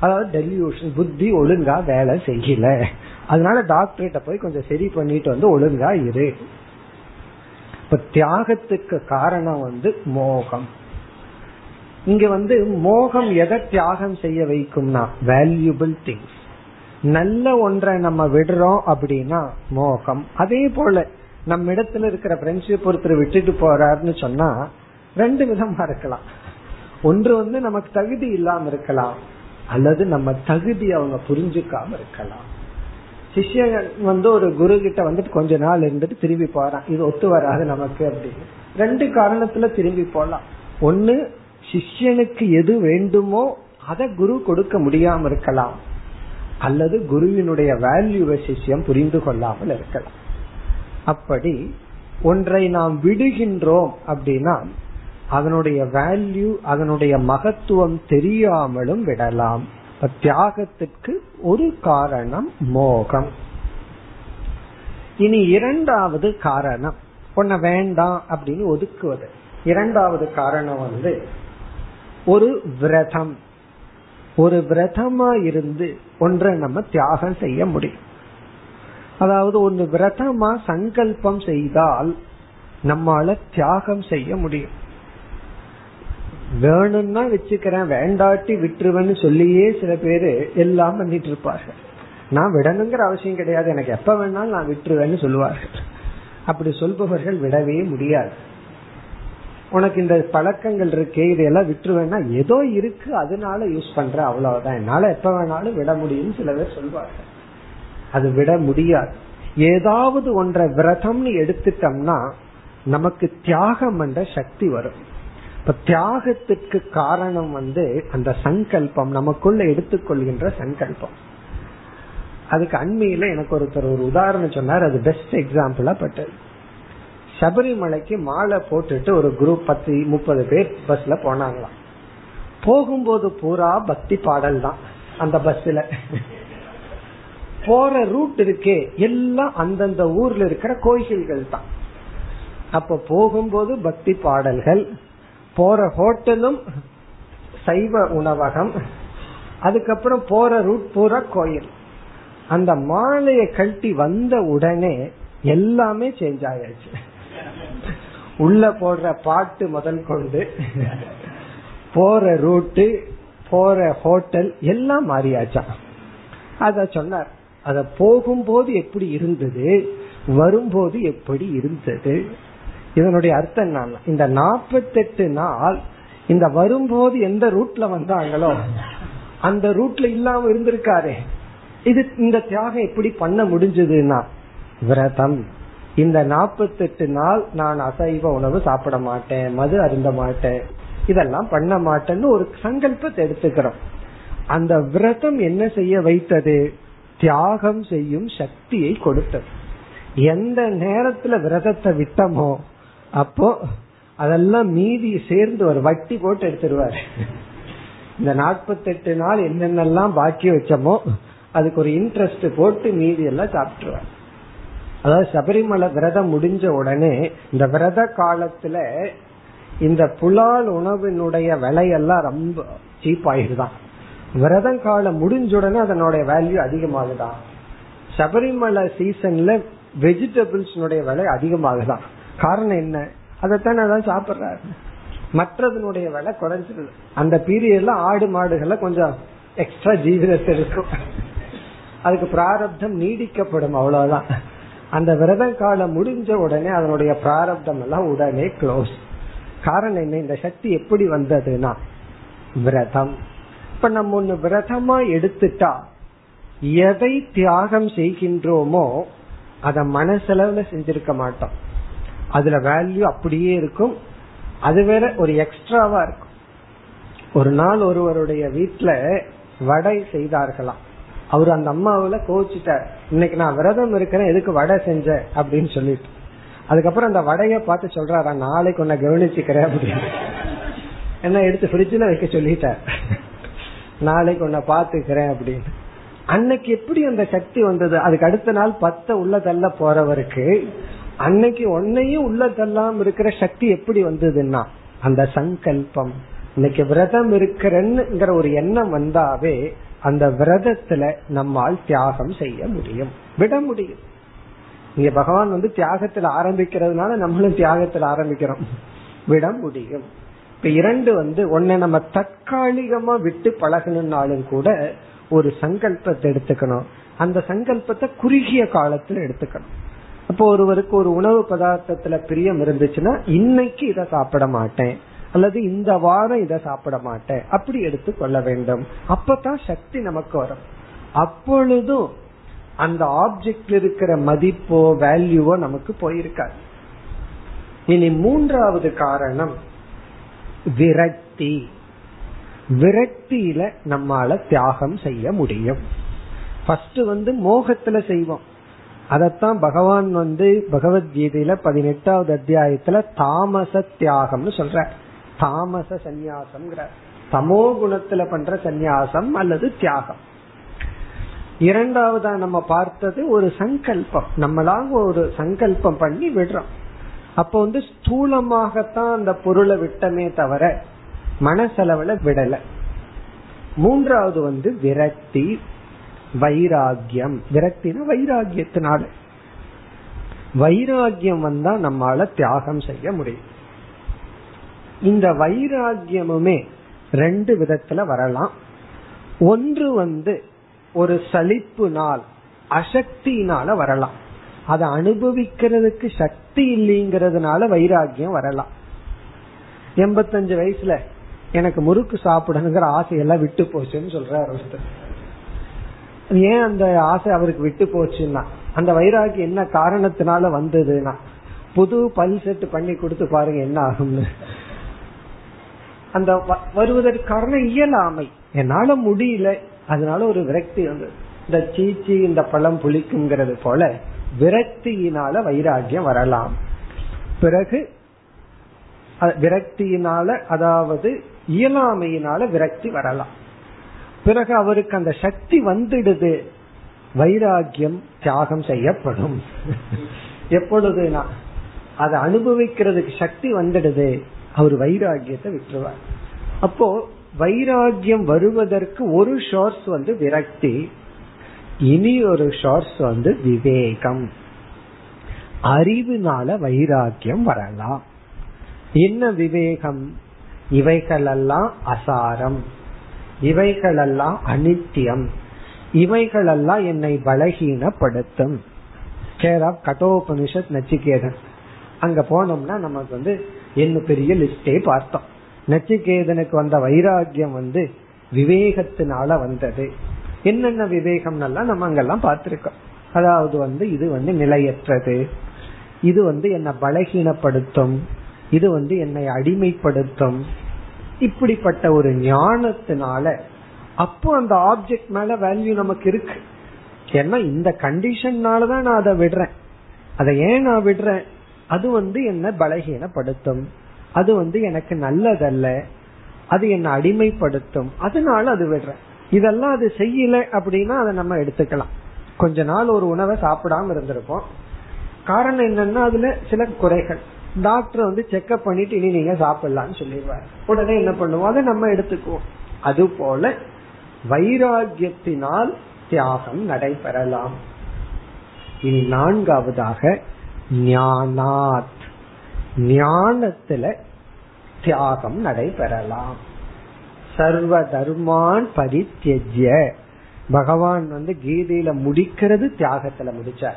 அதாவது டெல்யூஷன் புத்தி ஒழுங்கா வேலை செய்யல. அதனால டாக்டர்கிட்ட போய் கொஞ்சம் சரி பண்ணிட்டு வந்து ஒழுங்கா இரு. இப்ப தியாகத்துக்கு காரணம் வந்து மோகம். இங்க வந்து மோகம் எதை தியாகம் செய்ய வைக்கும்னா வேல்யூபிள் திங்ஸ் நல்ல ஒன்றை நம்ம விடுறோம் அப்படின்னா மோகம். அதே போல நம்ம இடத்துல இருக்கிற ஃப்ரெண்ட்ஷிப் ஒருத்தர் விட்டுட்டு போறாருன்னு சொன்னா ரெண்டு விதமா இருக்கலாம். ஒன்று வந்து நமக்கு தகுதி இல்லாம இருக்கலாம் அல்லது நம்ம தகுதி அவங்க புரிஞ்சுக்காம இருக்கலாம். சிஷ்யன் வந்து ஒரு குரு கிட்ட வந்துட்டு கொஞ்ச நாள் இருந்துட்டு திரும்பி போறான். இது ஒத்து வராது நமக்கு அப்படின்னு. ரெண்டு காரணத்துல திரும்பி போலாம். ஒன்னு சிஷ்யனுக்கு எது வேண்டுமோ அதை குரு கொடுக்க முடியாம இருக்கலாம். அல்லது குருவினுடைய வேல்யூவை சிஷ்யம் புரிந்து கொள்ளாமல் இருக்கலாம். அப்படி ஒன்றை நாம் விடுகின்றோம் அப்படின்னா அதனுடைய வேல்யூ அதனுடைய மகத்துவம் தெரியாமலும் விடலாம். தியாகத்துக்கு ஒரு காரணம் மோகம். இனி இரண்டாவது காரணம். உன்னை வேண்டாம் அப்படின்னு ஒதுக்குவது. இரண்டாவது காரணம் வந்து ஒரு விரதம். ஒரு விரதமா இருந்து ஒன்றை நம்ம தியாகம் செய்ய முடியும். அதாவது ஒன்று விரதமா சங்கல்பம் செய்தால் நம்மால தியாகம் செய்ய முடியும். வேணும்னா வச்சுக்கிறேன் வேண்டாட்டி விட்டுருவேன்னு சொல்லியே சில பேரு எல்லாம் பண்ணிட்டு இருப்பார்கள். நான் விடணுங்கிற அவசியம் கிடையாது. எனக்கு எப்ப வேணாலும் நான் விட்டுருவேன்னு சொல்லுவார்கள். அப்படி சொல்பவர்கள் விடவே முடியாது. உனக்கு இந்த பழக்கங்கள் இருக்கே இதையெல்லாம் விட்டுருவேன்னா ஏதோ இருக்கு அதனால யூஸ் பண்ற அவ்வளவுதான். என்னால எப்ப வேணாலும் விட முடியும்னு சில பேர் சொல்வார்கள். அது விட முடியாது. ஏதாவது ஒன்றை விரதம்னு எடுத்துட்டோம்னா நமக்கு தியாகம் என்ற சக்தி வரும். இப்ப தியாகத்துக்கு காரணம் வந்து அந்த சங்கல்பம் நமக்குள்ள எடுத்துக்கொள்கின்ற சங்கல்பம். அதுக்கு அண்மையில எனக்கு ஒருத்தர் ஒரு உதாரணம் சொன்னார் அது பெஸ்ட் எக்ஸாம்பிளா பட்டது. சபரிமலைக்கு மாலை போட்டுட்டு ஒரு குரூப் பத்து முப்பது பேர் பஸ்ல போனாங்களாம். போகும்போது பூரா பக்தி பாடல் தான் அந்த பஸ்ல போற ரூட் இருக்கே எல்லாம் அந்தந்த ஊர்ல இருக்கிற கோயில்கள் தான். அப்ப போகும்போது பக்தி பாடல்கள் போற ஹோட்டலும் சைவ உணவகம். அதுக்கப்புறம் போற ரூட் பூரா கோயில். அந்த மாலையை கழட்டி வந்த உடனே எல்லாமே சேஞ்ச் ஆயாச்சு உள்ள போடுற பாட்டு முதல் கொண்டு போற ரூட்டு போற ஹோட்டல் எல்லாம் மாறியாச்சா. அத சொன்னார். அத போகும்போது எப்படி இருந்தது? வரும்போது எப்படி இருந்தது? இதனுடைய அர்த்தம் என்ன இந்த நாற்பத்தெட்டு நாள் இந்த வரும்போது எந்த ரூட்ல வந்தாங்களோ அந்த ரூட்ல இல்லாம இருந்திருக்காரு. இது இந்த தியாகம் எப்படி பண்ண முடிஞ்சதுன்னா விரதம். இந்த நாற்பத்தெட்டு நாள் நான் அசைவ உணவு சாப்பிட மாட்டேன் மது அருந்த மாட்டேன். இதெல்லாம் பண்ண மாட்டேன்னு ஒரு சங்கல்பத்தை எடுத்துக்கிறோம். அந்த விரதம் என்ன செய்ய வைத்தது? தியாகம் செய்யும் சக்தியை கொடுத்தது. எந்த நேரத்துல விரதத்தை விட்டமோ அப்போ அதெல்லாம் மீதி சேர்ந்து ஒரு வட்டி போட்டு எடுத்துருவார். இந்த நாற்பத்தெட்டு நாள் என்னென்னலாம் பாக்கி வச்சோமோ அதுக்கு ஒரு இன்ட்ரெஸ்ட் போட்டு மீதி எல்லாம் சாப்பிட்டுருவார். அதாவது சபரிமலை விரதம் முடிஞ்ச உடனே இந்த விரத காலத்துல இந்த புலால் உணவினுடைய விலையெல்லாம் ரொம்ப சீப் ஆயிருதான் விரதம் காலம் முடிஞ்ச உடனே அதனுடைய வேல்யூ அதிகமாகுதான். சபரிமலை சீசன்ல வெஜிடபிள்ஸ் விலை அதிகமாகுதான். காரணம் என்ன? அதைத்தானே அதான் சாப்பிடுறாரு. மற்றதனுடைய விலை குறைஞ்சிருது. அந்த பீரியட்ல ஆடு மாடுகளை கொஞ்சம் எக்ஸ்ட்ரா ஜீவிதத்தை இருக்கும். அதுக்கு பிராரப்தம் நீடிக்கப்படும் அவ்வளவுதான். அந்த விரத காலம் முடிஞ்ச உடனே அதனுடைய பிராரப்தம் எல்லாம் உடனே க்ளோஸ் காரணம் என்ன? இந்த சக்தி எப்படி வந்ததுன்னா விரதம். இப்ப நம்ம ஒண்ணு விரதமா எடுத்துட்டா எதை தியாகம் செய்கின்றோமோ அத மனசளவுல செஞ்சிருக்க மாட்டோம். அதுல வேல்யூ அப்படியே இருக்கும். அது வேற ஒரு எக்ஸ்ட்ராவா இருக்கும். ஒரு நாள் ஒருவருடைய வீட்டுல வடை செய்தார்களாம். அவர் அந்த அம்மாவில கோச்சிட்டார் இன்னைக்கு நான் விரதம் இருக்கிறேன் எதுக்கு வடை செஞ்ச? அப்படின்னு சொல்லிட்டு. அதுக்கப்புறம் அந்த வடைய பார்த்து சொல்றாரா நாளைக்கு உன்னை கவனிச்சுக்கிறேன் அப்படின்னு. என்ன எடுத்து ஃப்ரிட்ஜில் வைக்க சொல்லிட்டார் நாளைக்கு உன்னை பாத்துக்கிறேன் அப்படின்னு. அன்னைக்கு எப்படி அந்த சக்தி வந்தது? அதுக்கு அடுத்த நாள் பத்த உள்ளதல்ல போறவருக்கு அன்னைக்கு ஒன்னையும் உள்ளதெல்லாம் இருக்கிற சக்தி எப்படி வந்ததுன்னா அந்த சங்கல்பம். இன்னைக்கு விரதம் இருக்கிறேன்னுங்கிற ஒரு எண்ணம் வந்தாவே அந்த விரதத்துல நம்மால் தியாகம் செய்ய முடியும். விட முடியும். இங்க பகவான் வந்து தியாகத்துல ஆரம்பிக்கிறதுனால நம்மளும் தியாகத்துல ஆரம்பிக்கிறோம். விட முடியும். இப்ப இரண்டு வந்து ஒன்ன நம்ம தற்காலிகமா விட்டு பழகணும்னாலும் கூட ஒரு சங்கல்பத்தை எடுத்துக்கணும். அந்த சங்கல்பத்தை குறுகிய காலத்துல எடுத்துக்கணும். அப்போ ஒருவருக்கு ஒரு உணவு பதார்த்தத்துல பிரியம் இருந்துச்சுன்னா இன்னைக்கு இதை சாப்பிட மாட்டேன். அல்லது இந்த வாரம் இதை சாப்பிட மாட்டேன். அப்படி எடுத்து கொள்ள வேண்டும். அப்பதான் சக்தி நமக்கு வரும். அப்பொழுதும் அந்த ஆப்ஜெக்ட்ல இருக்கிற மதிப்போ வேல்யூவோ நமக்கு போயிருக்காது. இனி மூன்றாவது காரணம் விரக்தி. விரக்தியில நம்மால தியாகம் செய்ய முடியும். ஃபர்ஸ்ட் வந்து மோகத்துல செய்வோம். அதத்தான் பகவான் வந்து பகவத்கீதையில பதினெட்டாவது அத்தியாயத்துல தாமச தியாகம்னு சொல்ற தாமச சந்நியாசம் தமோ குணத்துல பண்ற சந்நியாசம் அல்லது தியாகம். இரண்டாவதா நம்ம பார்த்தது ஒரு சங்கல்பம். நம்மளாக ஒரு சங்கல்பம் பண்ணி விடுறோம். அப்போ வந்து ஸ்தூலமாகத்தான் அந்த பொருளை விட்டமே தவிர மனசெலவுல விடல. மூன்றாவது வந்து விரக்தி வைராகியம் விரக்தினா வைராகியத்தினால வைராகியம் வந்தா நம்மால தியாகம் செய்ய முடியும். இந்த வைராகியமுமே ரெண்டு விதத்துல வரலாம். ஒன்று வந்து ஒரு சலிப்பு நாள் அசக்தினால வரலாம். அதை அனுபவிக்கிறதுக்கு சக்தி இல்லைங்கிறதுனால வைராகியம் வரலாம். எண்பத்தஞ்சு வயசுல எனக்கு முறுக்கு சாப்பிடணுங்கிற ஆசையெல்லாம் விட்டு போச்சுன்னு சொல்ற ஒருத்தர். ஏன் அந்த ஆசை அவருக்கு விட்டு போச்சுன்னா? அந்த வைராகி என்ன காரணத்தினால வந்ததுன்னா? புது பல் செட்டு பண்ணி கொடுத்து பாருங்க என்ன ஆகும்னு. அந்த வருவதற்கு காரணம் இயலாமை. என்னால முடியல. அதனால ஒரு விரக்தி வந்து இந்த சீச்சி இந்த பழம் புளிக்குங்கிறது போல விரக்தியினால வைராகியம் வரலாம். பிறகு விரக்தியினால அதாவது இயலாமையினால விரக்தி வரலாம். பிறகு அவருக்கு அந்த சக்தி வந்துடுது. வைராகியம் தியாகம் செய்யப்படும். எப்பொழுதுனா அதை அனுபவிக்கிறதுக்கு சக்தி வந்துடுது. அவர் வைராகியத்தை விட்டுருவார். அப்போ வைராகியம் வருவதற்கு ஒரு ஷோர்ஸ் வந்து விரக்தி. இனி ஒரு ஷோர்ஸ் வந்து விவேகம். அறிவுனால வைராக்கியம் வரலாம். என்ன விவேகம்? இவைகளெல்லாம் அசாரம். இவைகளெல்லாம் அனித்தியம். இவைகளெல்லாம் என்னை பலகீனப்படுத்தும். Care of Kathopanishad Nachiketan. அங்க போனோம்னா நமக்கு வந்து என்ன பெரிய லிஸ்டே பார்த்தோம். நச்சிகேதனுக்கு வந்த வைராகியம் வந்து விவேகத்தினால வந்தது. என்னென்ன விவேகம் எல்லாம் நம்ம அங்கெல்லாம் பார்த்திருக்கோம். அதாவது வந்து இது வந்து நிலையற்றது. இது வந்து என்னை பலகீனப்படுத்தும். இது வந்து என்னை அடிமைப்படுத்தும். இப்படிப்பட்ட ஒரு ஞானத்தினால அப்போ அந்த ஆப்ஜெக்ட் மேல வேல்யூ நமக்கு இருக்கு. ஏன்னா இந்த கண்டிஷன்னாலதான் நான் அதை விடுறேன். அதை ஏன் நான் விடுறேன்? அது வந்து என்ன பலகீனப்படுத்தும். அது வந்து எனக்கு நல்லதல்ல. அது என்ன அடிமைப்படுத்தும். அதனால அது விடுறேன். இதெல்லாம் அது செய்யல அப்படின்னா அதை நம்ம எடுத்துக்கலாம். கொஞ்ச நாள் ஒரு உணவை சாப்பிடாம இருந்திருப்போம். காரணம் என்னன்னா அதுல சில குறைகள். டாக்டர் வந்து செக்அப் பண்ணிட்டு இனி நீங்க சாப்பிடலாம்னு சொல்லிடுவார். உடனே என்ன பண்ணுவோம்? அதை நம்ம எடுத்துக்குவோம். அது போல வைராகியத்தினால் தியாகம் நடைபெறலாம். இனி நான்காவதாக ஞானாத். ஞானத்துல தியாகம் நடைபெறலாம். சர்வ தர்மான் பரித்தியஜ்ய. பகவான் வந்து கீதையில முடிக்கிறது தியாகத்துல முடிச்சார்.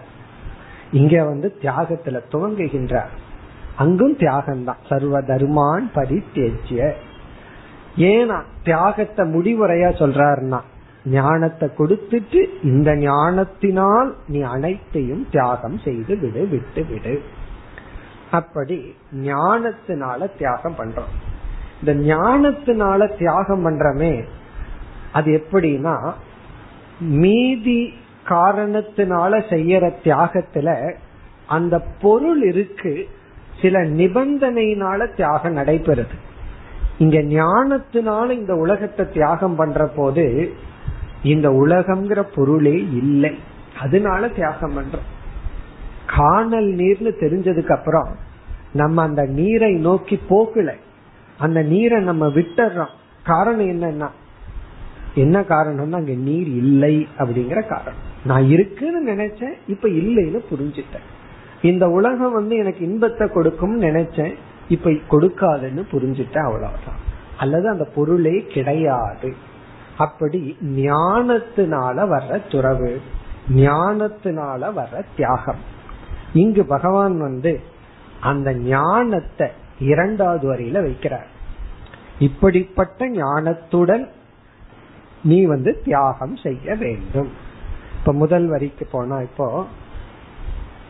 இங்க வந்து தியாகத்துல துவங்குகின்றார். அங்கும் தியாகம் தான் சர்வ தர்மான் பரித்தேஜ்ய. ஏன்னா தியாகத்தை முடிவுரையா சொல்றாருன்னா ஞானத்தை கொடுத்துட்டு இந்த ஞானத்தினால் நீ அனைத்தையும் தியாகம் செய்து விடு விட்டு விடு. அப்படி ஞானத்தினால தியாகம் பண்றோம். இந்த ஞானத்தினால தியாகம் பண்றமே அது எப்படின்னா மீதி காரணத்தினால செய்யற தியாகத்துல அந்த பொருள் இருக்கு சில நிபந்தனையினால தியாகம் நடைபெறுது. இங்க ஞானத்தினால இந்த உலகத்தை தியாகம் பண்ற போது இந்த உலகம்ங்கிற பொருளே இல்லை. அதனால தியாகம் பண்றோம். காணல் நீர்னு தெரிஞ்சதுக்கு அப்புறம் நம்ம அந்த நீரை நோக்கி போக்கல அந்த நீரை நம்ம விட்டுறோம். காரணம் என்னன்னா என்ன காரணம்னா அங்க நீர் இல்லை அப்படிங்கிற காரணம். நான் இருக்குன்னு நினைச்சேன் இப்ப இல்லைன்னு புரிஞ்சுட்டேன். இந்த உலகம் வந்து எனக்கு இன்பத்தை கொடுக்கும் நினைச்சேன். இப்ப கொடுக்காதுன்னு புரிஞ்சுட்டேன் அவ்வளவுதான். அல்லது அந்த பொருளே கிடையாது. அப்படி ஞானத்தினால வர்ற துறவு ஞானத்தினால வர்ற தியாகம். இங்கு பகவான் வந்து அந்த ஞானத்தை இரண்டாவது வரியில வைக்கிறார். இப்படிப்பட்ட ஞானத்துடன் நீ வந்து தியாகம் செய்ய வேண்டும். இப்ப முதல் வரிக்கு போனா இப்போ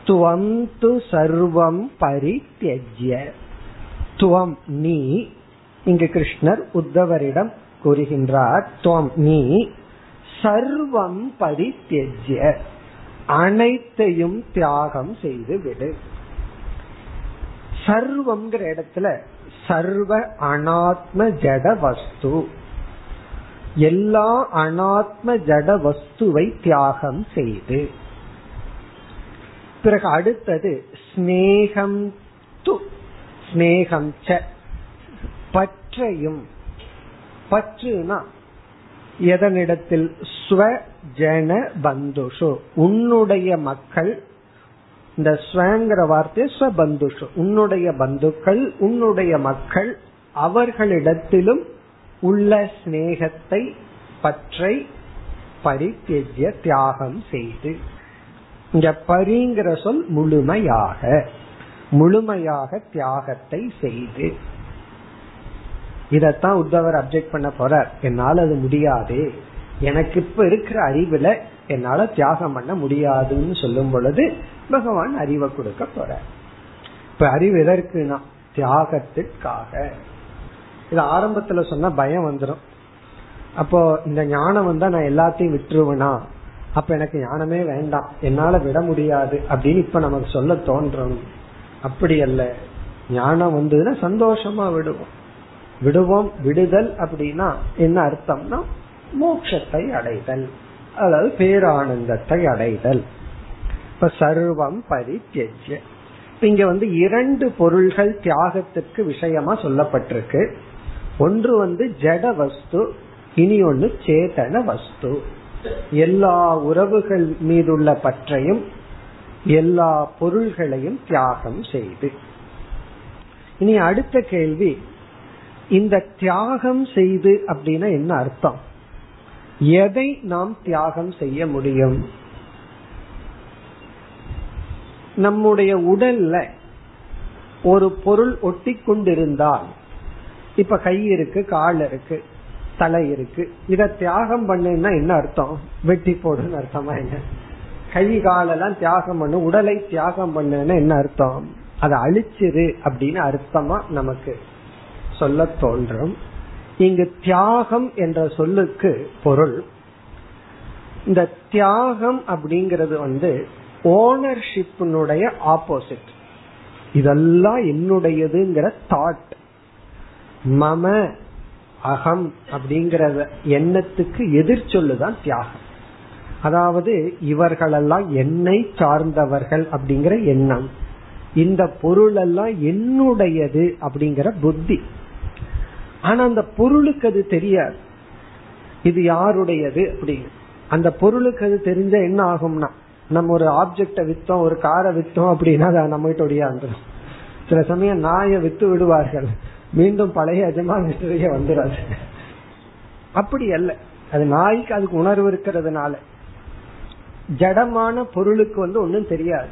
துவம் து சர்வம் பரித்தியஜ்ய துவம் நீ இங்கு கிருஷ்ணர் உத்தவரிடம் கூறுகின்றார் துவம் நீ சர்வம் பரித்தியஜ்ய அனைத்தையும் தியாகம் செய்து விடு சர்வம்ங்கிற இடத்துல சர்வ அனாத்ம ஜட வஸ்து எல்லா அனாத்ம ஜட வஸ்துவை தியாகம் செய்து பிறகு அடுத்தது ஸ்னேகம் து. ஸ்னேகம் ச. பற்றையும். பற்றுனா எதனிடத்தில்? ஸ்வ ஜன பந்துஷு. உன்னுடைய மக்கள் இந்த ஸ்வங்கிற வார்த்தை ஸ்வபந்துஷு. உன்னுடைய பந்துக்கள் உன்னுடைய மக்கள் அவர்களிடத்திலும் உள்ள சிநேகத்தை பற்றை பரித்தெஜ்ய தியாகம் செய்து. இங்க பரிங்கிற சொல் முழுமையாக முழுமையாக தியாகத்தை செய்து. இதத்தான் உத்தவர் அப்செக்ட் பண்ண போறார். என்னால அது முடியாது. எனக்கு இப்ப இருக்கிற அறிவுல என்னால தியாகம் பண்ண முடியாதுன்னு சொல்லும் பொழுது பகவான் அறிவை கொடுக்க போற இப்ப அறிவு எதற்குனா தியாகத்திற்காக. இது ஆரம்பத்துல சொன்ன பயம் வந்துடும் அப்போ இந்த ஞானம் வந்தா நான் எல்லாத்தையும் விட்டுருவேனா? அப்ப எனக்கு ஞானமே வேண்டாம். என்னால விட முடியாது அப்படின்னு இப்ப நமக்கு சொல்ல தோன்றும். அப்படி அல்ல. ஞானம் வந்ததுன்னா சந்தோஷமா விடுவோம். விடுவோம் விடுதல் அப்படின்னா என்ன அர்த்தம்னா மோட்சத்தை அடைதல். அதாவது பேரானந்தத்தை அடைதல். இப்ப சர்வம் பரித்தியஜ்ய. இங்க வந்து இரண்டு பொருள்கள் தியாகத்திற்கு விஷயமா சொல்லப்பட்டிருக்கு. ஒன்று வந்து ஜட வஸ்து இனி ஒன்று சேதன வஸ்து. எல்லா உறவுகள் மீதுள்ள பற்றையும் எல்லா பொருள்களையும் தியாகம் செய்து. இனி அடுத்த கேள்வி இந்த தியாகம் செய்து அப்படின்னா என்ன அர்த்தம்? எதை நாம் தியாகம் செய்ய முடியும்? நம்முடைய உடல்ல ஒரு பொருள் ஒட்டி கொண்டிருந்தால் இப்ப கை இருக்கு கால் இருக்கு தலை இருக்கு. இத தியாகம் பண்ணுன்னா என்ன அர்த்தம்? வெட்டி போடுன்னு அர்த்தமா என்ன? கை காலெல்லாம் தியாகம் பண்ணு உடலை தியாகம் பண்ணுன்னா என்ன அர்த்தம்? அதை அழிச்சிரு அப்படின்னு அர்த்தமா நமக்கு சொல்ல தோன்றும். இங்கு தியாகம் என்ற சொல்லுக்கு பொருள். இந்த தியாகம் அப்படிங்கிறது வந்து ஓனர்ஷிப்பினுடைய ஆப்போசிட் இதெல்லாம் என்னுடையதுங்கிற தாட் மம அகம் அப்படிங்கிற எண்ணத்துக்கு எதிர் சொல்லுதான் தியாகம். அதாவது இவர்களெல்லாம் என்னை சார்ந்தவர்கள் அப்படிங்கிற எண்ணம். இந்த பொருள் எல்லாம் என்னுடையது அப்படிங்கிற புத்தி. ஆனா அந்த பொருளுக்கு அது தெரியாது. இது யாருடையது அப்படின்னு. அந்த பொருளுக்கு அது தெரிஞ்ச என்ன ஆகும்னா நம்ம ஒரு ஆப்ஜெக்ட வித்தோம் ஒரு காரை வித்தோம் அப்படின்னா அதை நம்ம கிட்ட ஒடியாந்துடும் சில சமயம் நாயை வித்து விடுவார்கள். மீண்டும் பழைய எஜமானிய வந்துடாது அப்படி அல்ல. அது நாய்க்கு அதுக்கு உணர்வு இருக்கிறதுனால. ஜடமான பொருளுக்கு வந்து ஒன்னும் தெரியாது.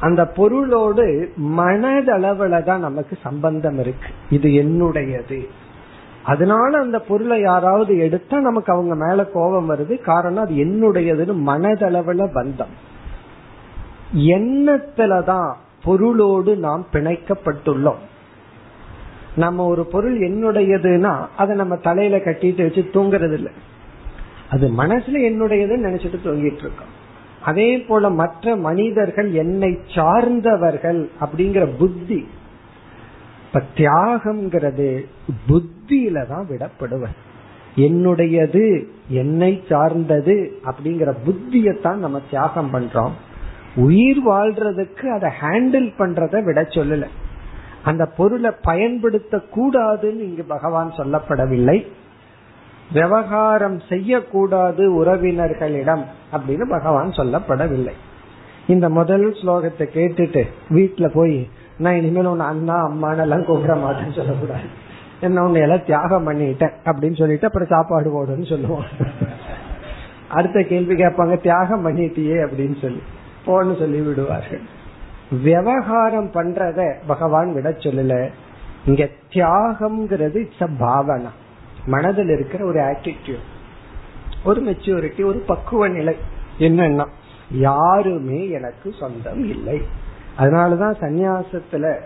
அந்த பொருளோடு மனதளவுல தான் நமக்கு சம்பந்தம் இருக்கு. இது என்னுடையது. அதனால அந்த பொருளை யாராவது எடுத்தா நமக்கு அவங்க மேல கோபம் வருது. காரணம் அது என்னுடையதுன்னு மனதளவுல பந்தம். எண்ணத்துலதான் பொருளோடு நாம் பிணைக்கப்பட்டுள்ளோம். நம்ம ஒரு பொருள் என்னுடையதுன்னா அதை நம்ம தலையில கட்டிட்டு வச்சு தூங்குறது இல்லை அது மனசுல என்னுடையதுன்னு நினைச்சிட்டு தூங்கிட்டு இருக்கோம். அதே போல மற்ற மனிதர்கள் என்னை சார்ந்தவர்கள் அப்படிங்கிற புத்தி இப்ப தியாகம்ங்கிறது புத்தியில தான் விடப்படுவது. என்னுடையது என்னை சார்ந்தது அப்படிங்கிற புத்தியத்தான் நம்ம தியாகம் பண்றோம். உயிர் வாழ்றதுக்கு அதை ஹேண்டில் பண்றத விட சொல்லல. அந்த பொருளை பயன்படுத்த கூடாதுன்னு இங்கு பகவான் சொல்லப்படவில்லை. விவகாரம் செய்யக்கூடாது உறவினர்களிடம் அப்படின்னு பகவான் சொல்லப்படவில்லை. இந்த முதல் ஸ்லோகத்தை கேட்டுட்டு வீட்டுல போய் நான் இனிமேல் உன்னை அண்ணா அம்மான்னு எல்லாம் கூப்பிட மாட்டேன்னு சொல்லக்கூடாது. என்ன உன்னை எல்லாம் தியாகம் பண்ணிட்டேன் அப்படின்னு சொல்லிட்டு அப்புறம் சாப்பாடு போடுன்னு சொல்லுவோம். அடுத்த கேள்வி கேட்பாங்க தியாகம் பண்ணிட்டியே அப்படின்னு சொல்லி போன்னு சொல்லி விடுவார்கள். விவகாரம் பண்றத பகவான் விட சொல்லல. இங்க தியாகம்ங்கிறது இட்ஸ் அ பாவனா. மனதில் இருக்கிற ஒரு ஆட்டிடியூட் ஒரு மெச்சூரிட்டி ஒரு பக்குவ நிலை என்னன்னா யாருமே எனக்கு சொந்தம் இல்லை. அதனாலதான் சந்நியாசத்துல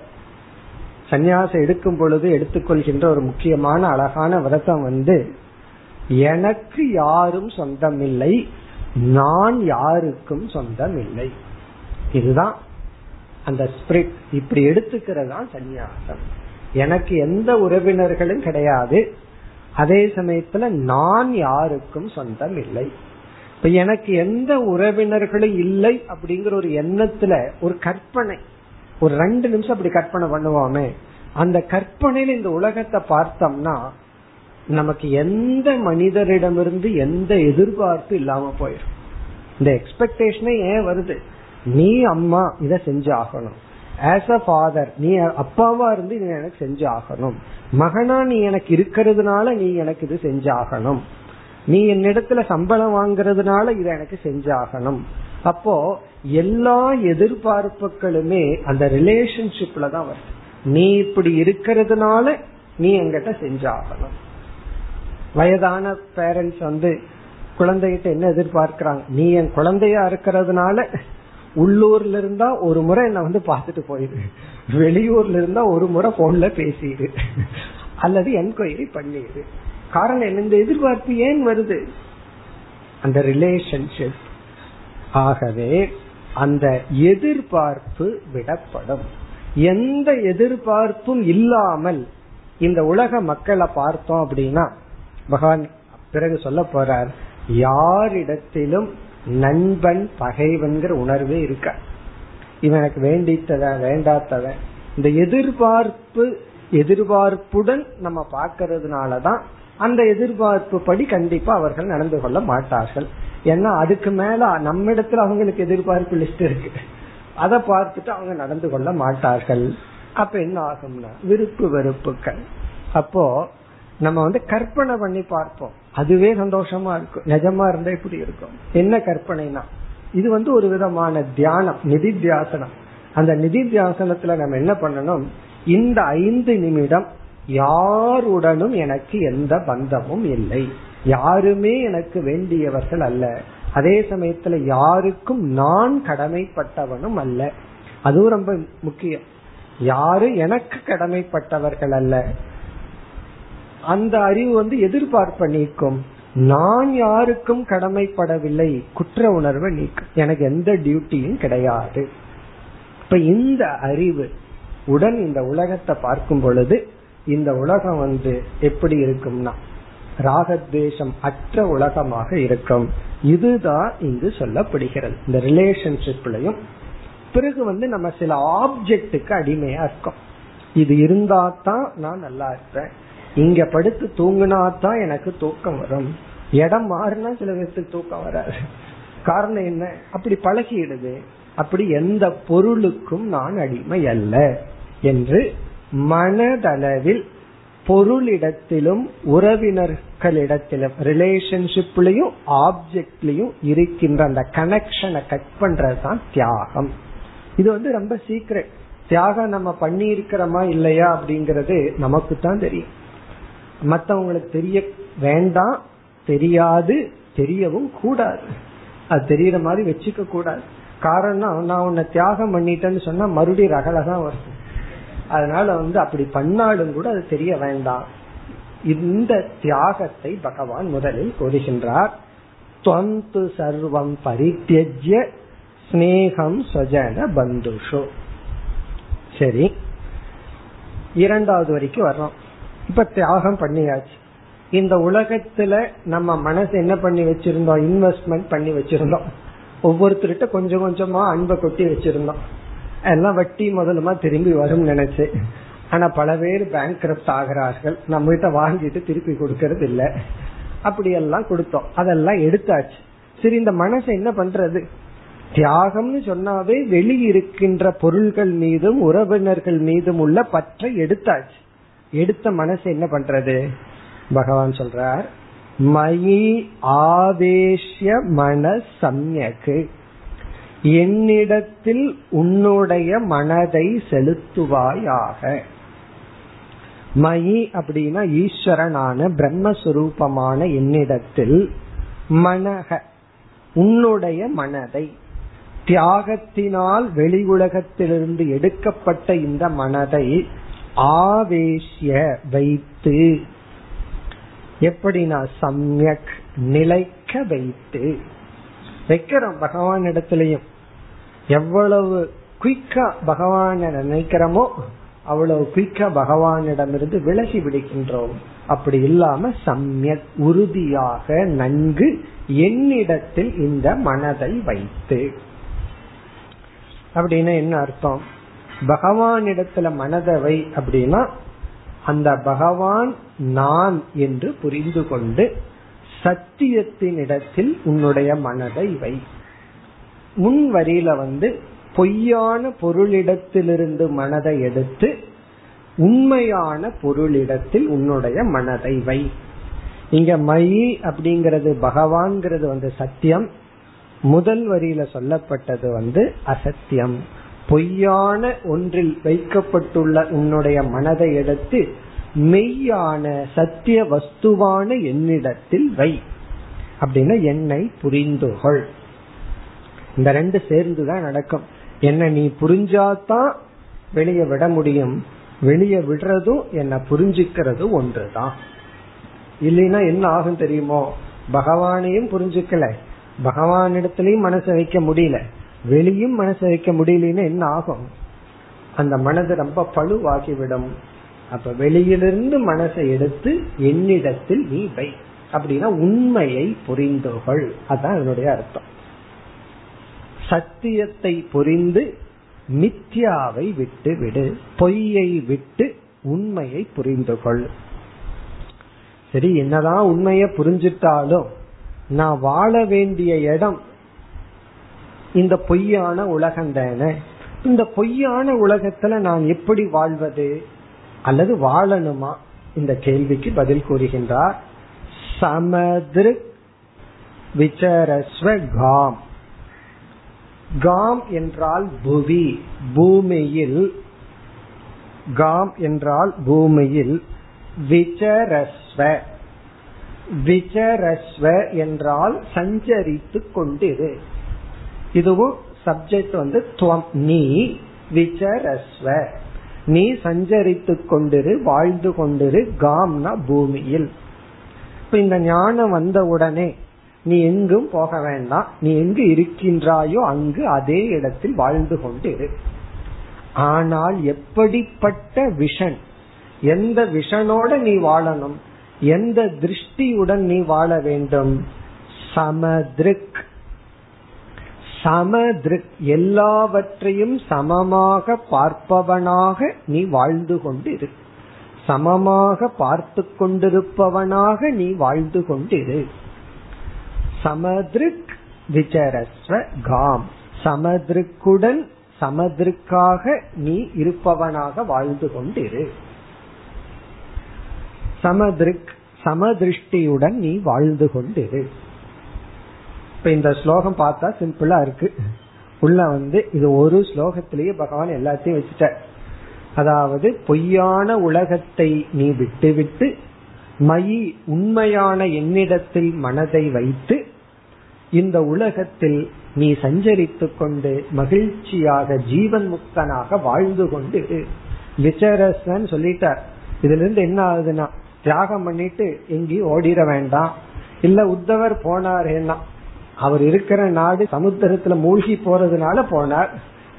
சந்நியாசம் எடுக்கும் பொழுது எடுத்துக்கொள்கின்ற ஒரு முக்கியமான அழகான விரதம் வந்து எனக்கு யாரும் சொந்தம் இல்லை நான் யாருக்கும் சொந்தம் இல்லை இதுதான் அந்த ஸ்பிரிட் இப்படி எடுத்துக்கிறது தான் சந்நியாசம். எனக்கு எந்த உறவினர்களும் கிடையாது. அதே சமயத்துல நான் யாருக்கும் சொந்தம் இல்லை. இப்ப எனக்கு எந்த உறவினர்களும் இல்லை அப்படிங்கிற ஒரு எண்ணத்துல ஒரு கற்பனை ஒரு ரெண்டு நிமிஷம் அப்படி கற்பனை பண்ணுவோமே. அந்த கற்பனையில இந்த உலகத்தை பார்த்தோம்னா நமக்கு எந்த மனிதரிடமிருந்து எந்த எதிர்பார்ப்பு இல்லாம போயிடும் இந்த எக்ஸ்பெக்டேஷனே ஏன் வருது? நீ அம்மா இத செஞ்சு ஆகணும் ஆஸ் அ ஃபாதர் நீ அப்பாவா இருந்து நீ எனக்கு செஞ்சு ஆகணும் மகனா நீ எனக்கு இருக்கிறதுனால நீ எனக்கு இது செஞ்சாகணும். நீ என்னிடத்துல சம்பளம் வாங்குறதுனால இதை எனக்கு செஞ்சாகணும். அப்போ எல்லா எதிர்பார்ப்புகளுமே அந்த ரிலேஷன்ஷிப்ல தான் வருது. நீ இப்படி இருக்கிறதுனால நீ எங்கிட்ட செஞ்சாகணும். வயதான பேரண்ட்ஸ் வந்து குழந்தைகிட்ட என்ன எதிர்பார்க்கிறாங்க? நீ என் குழந்தையா இருக்கிறதுனால உள்ளூர்ல இருந்தா ஒரு முறை என்ன வந்து பாத்துட்டு போயிரு. வெளியூர்ல இருந்தா ஒரு முறை போன்ல பேசிடு அல்லது என்கொயரி பண்ணிடு காரணம் என்ன? இந்த எதிர்பார்ப்பு ஏன் வருது? அந்த ரிலேஷன்ஷிப் ஆகவே அந்த எதிர்பார்ப்பு விடப்படும். எந்த எதிர்பார்ப்பும் இல்லாமல் இந்த உலக மக்களை பார்த்தோம் அப்படின்னா பகவான் பிறகு சொல்ல போறார் யாரிடத்திலும் நண்பன் பகைவன்கிற உணர்வே இருக்க? இவன் எனக்கு வேண்டித்தவன் வேண்டாத்தவன் இந்த எதிர்பார்ப்பு எதிர்பார்ப்புடன் நம்ம பாக்கிறதுனாலதான் அந்த எதிர்பார்ப்பு படி கண்டிப்பா அவர்கள் நடந்து கொள்ள மாட்டார்கள். ஏன்னா அதுக்கு மேல நம்மிடத்துல அவங்களுக்கு எதிர்பார்ப்பு லிஸ்ட் இருக்கு. அதை பார்த்துட்டு அவங்க நடந்து கொள்ள மாட்டார்கள். அப்ப என்ன ஆகும்னா விருப்பு வெறுப்புகள். அப்போ நம்ம வந்து கற்பனை பண்ணி பார்ப்போம். அதுவே சந்தோஷமா இருக்கும் நிஜமா இருந்தா இப்படி இருக்கும்? என்ன கற்பனைனா இது வந்து ஒரு விதமான தியானம் நிதி தியாசனம் அந்த நிதி தியாசனத்துல நம்ம என்ன பண்ணணும்? இந்த ஐந்து நிமிடம் யாருடனும் எனக்கு எந்த பந்தமும் இல்லை. யாருமே எனக்கு வேண்டியவர்கள் அல்ல. அதே சமயத்துல யாருக்கும் நான் கடமைப்பட்டவனும் அல்ல. அதுவும் ரொம்ப முக்கியம். யாரு எனக்கு கடமைப்பட்டவர்கள் அல்ல? அந்த அறிவு வந்து எதிர்பார்ப்ப நீக்கும் நான் யாருக்கும் கடமைப்படவில்லை. குற்ற உணர்வை நீக்கும் எனக்கு எந்த டியூட்டியும் கிடையாது. இப்ப இந்த அறிவு உடன் இந்த உலகத்தை பார்க்கும் பொழுது இந்த உலகம் வந்து எப்படி இருக்கும்னா ராகத்வேஷம் அற்ற உலகமாக இருக்கும். இதுதான் இங்கு சொல்லப்படுகிறது. இந்த ரிலேஷன்ஷிப்லயும் பிறகு வந்து நம்ம சில ஆப்ஜெக்டுக்கு அடிமையா இருக்கோம். இது இருந்தா தான் நான் நல்லா இருப்பேன். இங்க படுத்து தூங்கினா தான் எனக்கு தூக்கம் வரும். இடம் மாறினா சில பேருக்கு தூக்கம் வராது. காரணம் என்ன? அப்படி பழகிடுது. அப்படி எந்த பொருளுக்கும் நான் அடிமை அல்ல என்று மனதளவில் பொருளிடத்திலும் உறவினர்களிடத்திலும் ரிலேஷன்ஷிப்லயும் ஆப்ஜெக்ட்லயும் இருக்கின்ற அந்த கனெக்ஷனை கட் பண்றதுதான் தியாகம். இது வந்து ரொம்ப சீக்கிரம் தியாகம் நம்ம பண்ணி இருக்கிறோமா இல்லையா அப்படிங்கறது நமக்கு தான் தெரியும். மத்தவங்களுக்கு தெரிய வேண்டாம் தெரியாது தெரியவும் கூடாது. அது தெரியற மாதிரி வச்சுக்க கூடாது. காரணம் நான் உன்னை தியாகம் பண்ணிட்டேன்னு சொன்னா மறுபடியும் ரகலகம் வரும் அதனால வந்து அப்படி பண்ணாலும் கூட அது தெரிய வேண்டாம். இந்த தியாகத்தை பகவான் முதலில் கூறுகின்றார் துவந்து சர்வம் பரித்தியஜ்ய ஸ்னேகம் சஜன பந்துஷோ. சரி. இரண்டாவது வரைக்கும் வர்றோம். இப்ப தியாகம் பண்ணியாச்சு. இந்த உலகத்துல நம்ம மனசு என்ன பண்ணி வச்சிருந்தோம்? இன்வெஸ்ட்மெண்ட் பண்ணி வச்சிருந்தோம். ஒவ்வொருத்தருட்ட கொஞ்சம் கொஞ்சமா அன்பை கொட்டி வச்சிருந்தோம். எல்லாம் வட்டி முதலுமா திரும்பி வரும் நினைச்சு. ஆனா பல பேர் பேங்க் ஆகிறார்கள். நம்ம கிட்ட வாங்கிட்டு திருப்பி கொடுக்கறது இல்ல. அப்படி எல்லாம் கொடுத்தோம். அதெல்லாம் எடுத்தாச்சு. சரி இந்த மனசை என்ன பண்றது? தியாகம்னு சொன்னாவே வெளியிருக்கின்ற பொருள்கள் மீதும் உறவினர்கள் மீதும் உள்ள பற்றை எடுத்தாச்சு. எடுத்த மனசு என்ன பண்றது? பகவான் சொல்றார் மயி ஆவேஷ்ய மன சம்யக்கு என்னிடத்தில் உன்னுடைய மனதை செலுத்துவாயாக. மயி அப்படின்னா ஈஸ்வரனான பிரம்மஸ்வரூபமான என்னிடத்தில் மனக உன்னுடைய மனதை. தியாகத்தினால் வெளி உலகத்திலிருந்து எடுக்கப்பட்ட இந்த மனதை ஆவேசிய வைத்து. எப்படின்னா சமயக் நிலைக்க வைத்து? வைக்கிறோம் பகவான் இடத்துலயும். எவ்வளவு குயிக்கா பகவான நினைக்கிறோமோ அவ்வளவு குயிக்கா பகவானிடமிருந்து விலகி விடுகின்றோம். அப்படி இல்லாம சமயக் உறுதியாக நன்கு என்னிடத்தில் இந்த மனதை வைத்து. அப்படின்னா என்ன அர்த்தம்? பகவானிடத்துல மனதவை அப்படின்னா அந்த பகவான் நான் என்று புரிந்து கொண்டு சத்தியத்தின் இடத்தில் உன்னுடைய மனதை வை. முன் வரியில வந்து பொய்யான பொருளிடத்திலிருந்து மனதை எடுத்து உண்மையான பொருளிடத்தில் உன்னுடைய மனதை வை. இங்க மயி அப்படிங்கிறது பகவான்கிறது வந்து சத்தியம். முதல் வரியில சொல்லப்பட்டது வந்து அசத்தியம். பொய்யான ஒன்றில் வைக்கப்பட்டுள்ள உன்னுடைய மனதை எடுத்து மெய்யான சத்திய வஸ்துவான என்னிடத்தில் வை. அப்படின்னா என்னை புரிந்துகொள். இந்த ரெண்டு சேர்ந்துதான் நடக்கும். என்ன நீ புரிஞ்சாதான் வெளியே விட முடியும். வெளியே விடுறதும் என்ன புரிஞ்சுக்கிறதும் ஒன்றுதான். இல்லைன்னா என்ன ஆகும் தெரியுமோ? பகவானையும் புரிஞ்சுக்கல. பகவானிடத்திலையும் மனசை வைக்க முடியல. வெளியும் மனசை வைக்க முடியலன்னு என்ன ஆகும்? அந்த மனது ரொம்ப பழுவாகிவிடும். அப்ப வெளியிலிருந்து மனசை எடுத்து என்னிடத்தில் நீ வை. அப்படின்னா உண்மையை புரிந்துகொள். அதான் அதனுடைய அர்த்தம். சத்தியத்தை புரிந்து மித்யாவை விட்டு விடு பொய்யை விட்டு உண்மையை புரிந்து கொள் சரி என்னதான் உண்மையை புரிஞ்சிட்டாலும் நான் வாழ வேண்டிய இடம் இந்த பொய்யான உலகம் தானே? இந்த பொய்யான உலகத்துல நான் எப்படி வாழ்வது? அல்லது வாழணுமா? இந்த கேள்விக்கு பதில் கூறுகின்றார். சமதிரு விசரஸ்வ காம். காம் என்றால் புவி பூமியில். காம் என்றால் பூமியில் விசரஸ்வ. விசரஸ்வ என்றால் சஞ்சரித்து கொண்டிரு. இதுவும் சப்ஜெக்ட் வந்து துவம். நீ விசரஸ்வ. நீ சஞ்சரித்து கொண்டிரு வாழ்ந்து கொண்டிரு காம்னா பூமியில். இப்ப இந்த ஞானம் வந்த உடனே நீ எங்கும் போக வேண்டாம். நீ எங்கு இருக்கின்றாயோ அங்கு அதே இடத்தில் வாழ்ந்து கொண்டு ஆனால் எப்படிப்பட்ட விஷன்? எந்த விஷனோட நீ வாழணும்? எந்த திருஷ்டியுடன் நீ வாழ வேண்டும்? சமதிருக் சமதிருக் எல்லாவற்றையும் சமமாக பார்ப்பவனாக நீ வாழ்ந்து கொண்டிரு. சமமாக பார்த்து கொண்டிருப்பவனாக நீ வாழ்ந்து கொண்டிரு. சமதிருக் விசரஸ்வ காம். சமதிருக்குடன் சமதிருக்காக நீ இருப்பவனாக வாழ்ந்து கொண்டிரு. சமதிருக் சமதிருஷ்டியுடன் நீ வாழ்ந்து கொண்டிரு. இப்ப இந்த ஸ்லோகம் பார்த்தா சிம்பிளா இருக்கு. உள்ள வந்து இது ஒரு ஸ்லோகத்திலேயே பகவான் எல்லாத்தையும் வச்சுட்ட அதாவது பொய்யான உலகத்தை நீ விட்டுவிட்டு மயி உண்மையான என்னிடத்தில் மனதை வைத்து இந்த உலகத்தில் நீ சஞ்சரித்து கொண்டு மகிழ்ச்சியாக ஜீவன் முக்தனாக வாழ்ந்து கொண்டு விசரசன் சொல்லிட்டார். இதுல இருந்து என்ன ஆகுதுன்னா தியாகம் பண்ணிட்டு எங்கேயும் ஓடிட வேண்டாம். இல்ல உத்தவர் போனாரேன்னா அவர் இருக்கிற நாடு சமுத்திரத்துல மூழ்கி போறதுனால போனார்.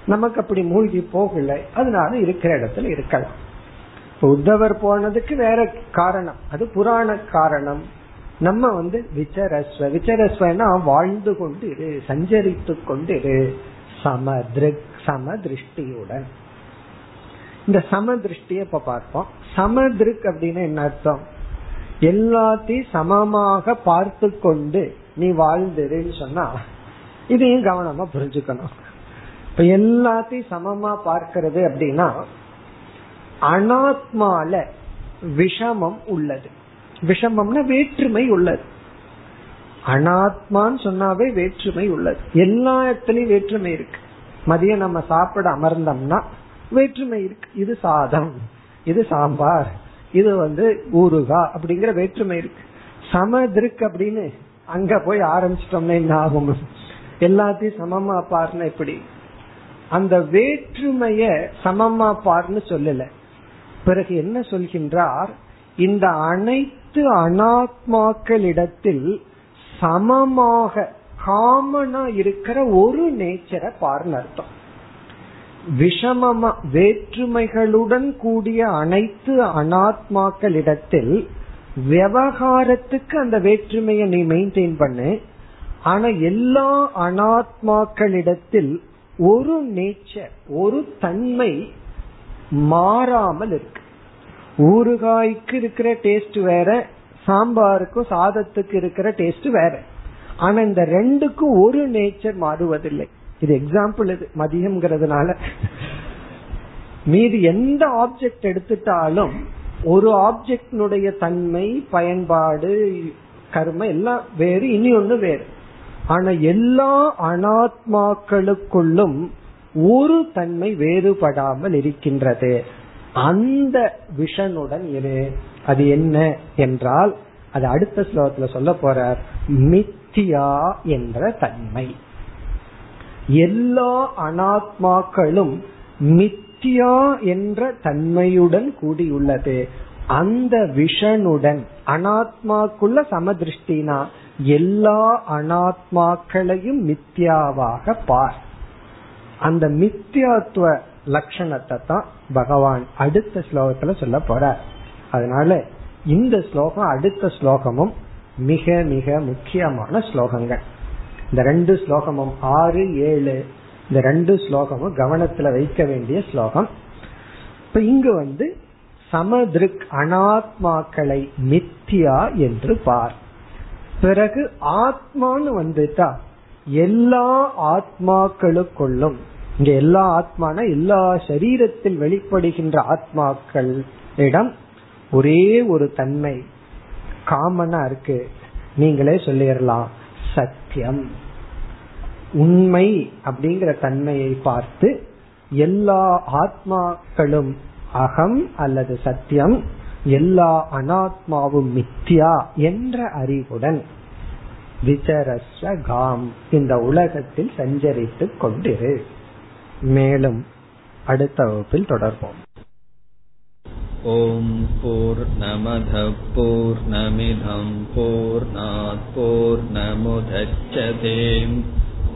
நமக்கு அப்படி மூழ்கி போகல. அதனால இருக்கிற இடத்துல இருக்கலாம். உத்தவர் போனதுக்கு வேற காரணம். அது புராண காரணம். நம்ம வந்து விசரஸ்வ. விசரஸ்வனா வாழ்ந்து கொண்டு இரு சஞ்சரித்து கொண்டு இரு சமதிருக் சம திருஷ்டியுடன் இந்த சம திருஷ்டிய இப்ப பார்ப்போம். சமதிருக் அப்படின்னு என்ன அர்த்தம்? எல்லாத்தையும் சமமாக பார்த்து கொண்டு நீ வாழ்ந்துருன்னு சொன்னா இதையும் கவனமா புரிஞ்சுக்கணும். இப்ப எல்லாத்தையும் சமமா பார்க்கிறது அப்படின்னா அனாத்மால விஷமம் உள்ளது. விஷமம்னா வேற்றுமை உள்ளது. அனாத்மான்னு சொன்னாவே வேற்றுமை உள்ளது. எல்லா இடத்துலயும் வேற்றுமை இருக்கு. மதியம் நம்ம சாப்பிட அமர்ந்தோம்னா வேற்றுமை இருக்கு. இது சாதம் இது சாம்பார் இது வந்து ஊருகா அப்படிங்கிற வேற்றுமை இருக்கு. சமதிருக்கு அப்படின்னு அங்க போய் ஆரம்பிச்சிட்டோம்னா என்ன ஆகும்? எல்லாத்தையும் சமமா பாருன எப்படி? அந்த வேற்றுமைய சமமா பாருன்னு சொல்லல. பிறகு என்ன சொல்கின்றார்? இந்த அனைத்து அனாத்மாக்களிடத்தில் சமமாக காமனா இருக்கிற ஒரு நேச்சரை பாருன்னு அர்த்தம். விஷமமா வேற்றுமைகளுடன் கூடிய அனைத்து அனாத்மாக்களிடத்தில் விவகாரத்துக்கு அந்த வேற்றுமையை நீ மெயின்டைன் பண்ணு. ஆனா எல்லா அனாத்மாக்களிடத்தில் ஒரு நேச்சர் ஒரு தன்மை மாறாமல் இருக்கு. ஊறுகாய்க்கு இருக்கிற டேஸ்ட் வேற சாம்பாருக்கும் சாதத்துக்கு இருக்கிற டேஸ்ட் வேற. ஆனா இந்த ரெண்டுக்கும் ஒரு நேச்சர் மாறுவதில்லை. இது எக்ஸாம்பிள் இது மதியம்ங்கிறதுனால. மீது எந்த ஆப்ஜெக்ட் எடுத்துட்டாலும் ஒரு ஆப்ஜெக்டினுடைய தன்மை பயன்பாடு கர்ம எல்லாம் வேறு இனி ஒன்னு வேறு. ஆனா எல்லா அனாத்மாக்களுக்குள்ளும் ஒரு தன்மை வேறுபடாமல் இருக்கின்றது. அந்த விஷனுடன் இரு. அது என்ன என்றால் அது அடுத்த ஸ்லோகத்துல சொல்ல போறார். மித்தியா என்ற தன்மை. எல்லா அனாத்மாக்களும் மித் மித்தியா என்ற தன்மையுடன் கூடியுள்ளது. அந்த விஷனுடன் அனாத்மாக்குள்ள சமதிருஷ்டினா எல்லா அனாத்மாக்களையும் மித்யாவாக பார். அந்த மித்யாத்துவ லட்சணத்தை தான் பகவான் அடுத்த ஸ்லோகத்துல சொல்ல போற அதனால இந்த ஸ்லோகம் அடுத்த ஸ்லோகமும் மிக மிக முக்கியமான ஸ்லோகங்கள். இந்த ரெண்டு ஸ்லோகமும் ஆறு ஏழு இந்த ரெண்டு ஸ்லோகமும் கவனத்துல வைக்க வேண்டிய ஸ்லோகம். இப்ப இங்கு வந்து சமதிருக் அனாத்மாக்களை மித்தியா என்று பார். பிறகு ஆத்மான்னு வந்துட்டா எல்லா ஆத்மாக்களுக்குள்ளும் இங்க எல்லா ஆத்மான எல்லா சரீரத்தில் வெளிப்படுகின்ற ஆத்மாக்களிடம் ஒரே ஒரு தன்மை காமனா இருக்கு. நீங்களே சொல்லிடலாம் சத்தியம். உண்மை அப்படிங்கிற தன்மையை பார்த்து எல்லா ஆத்மாக்களும் அகம் அல்லது சத்தியம் எல்லா அனாத்மாவும் மித்யா என்ற அறிவுடன் விசரஸ்வ காம் இந்த உலகத்தில் சஞ்சரித்துக் கொண்டிரு மேலும் அடுத்த வகுப்பில் தொடர்போம் ॐ पूर्णमधपूर्णमिधं पूर्णात्पूर्णमुदच्छते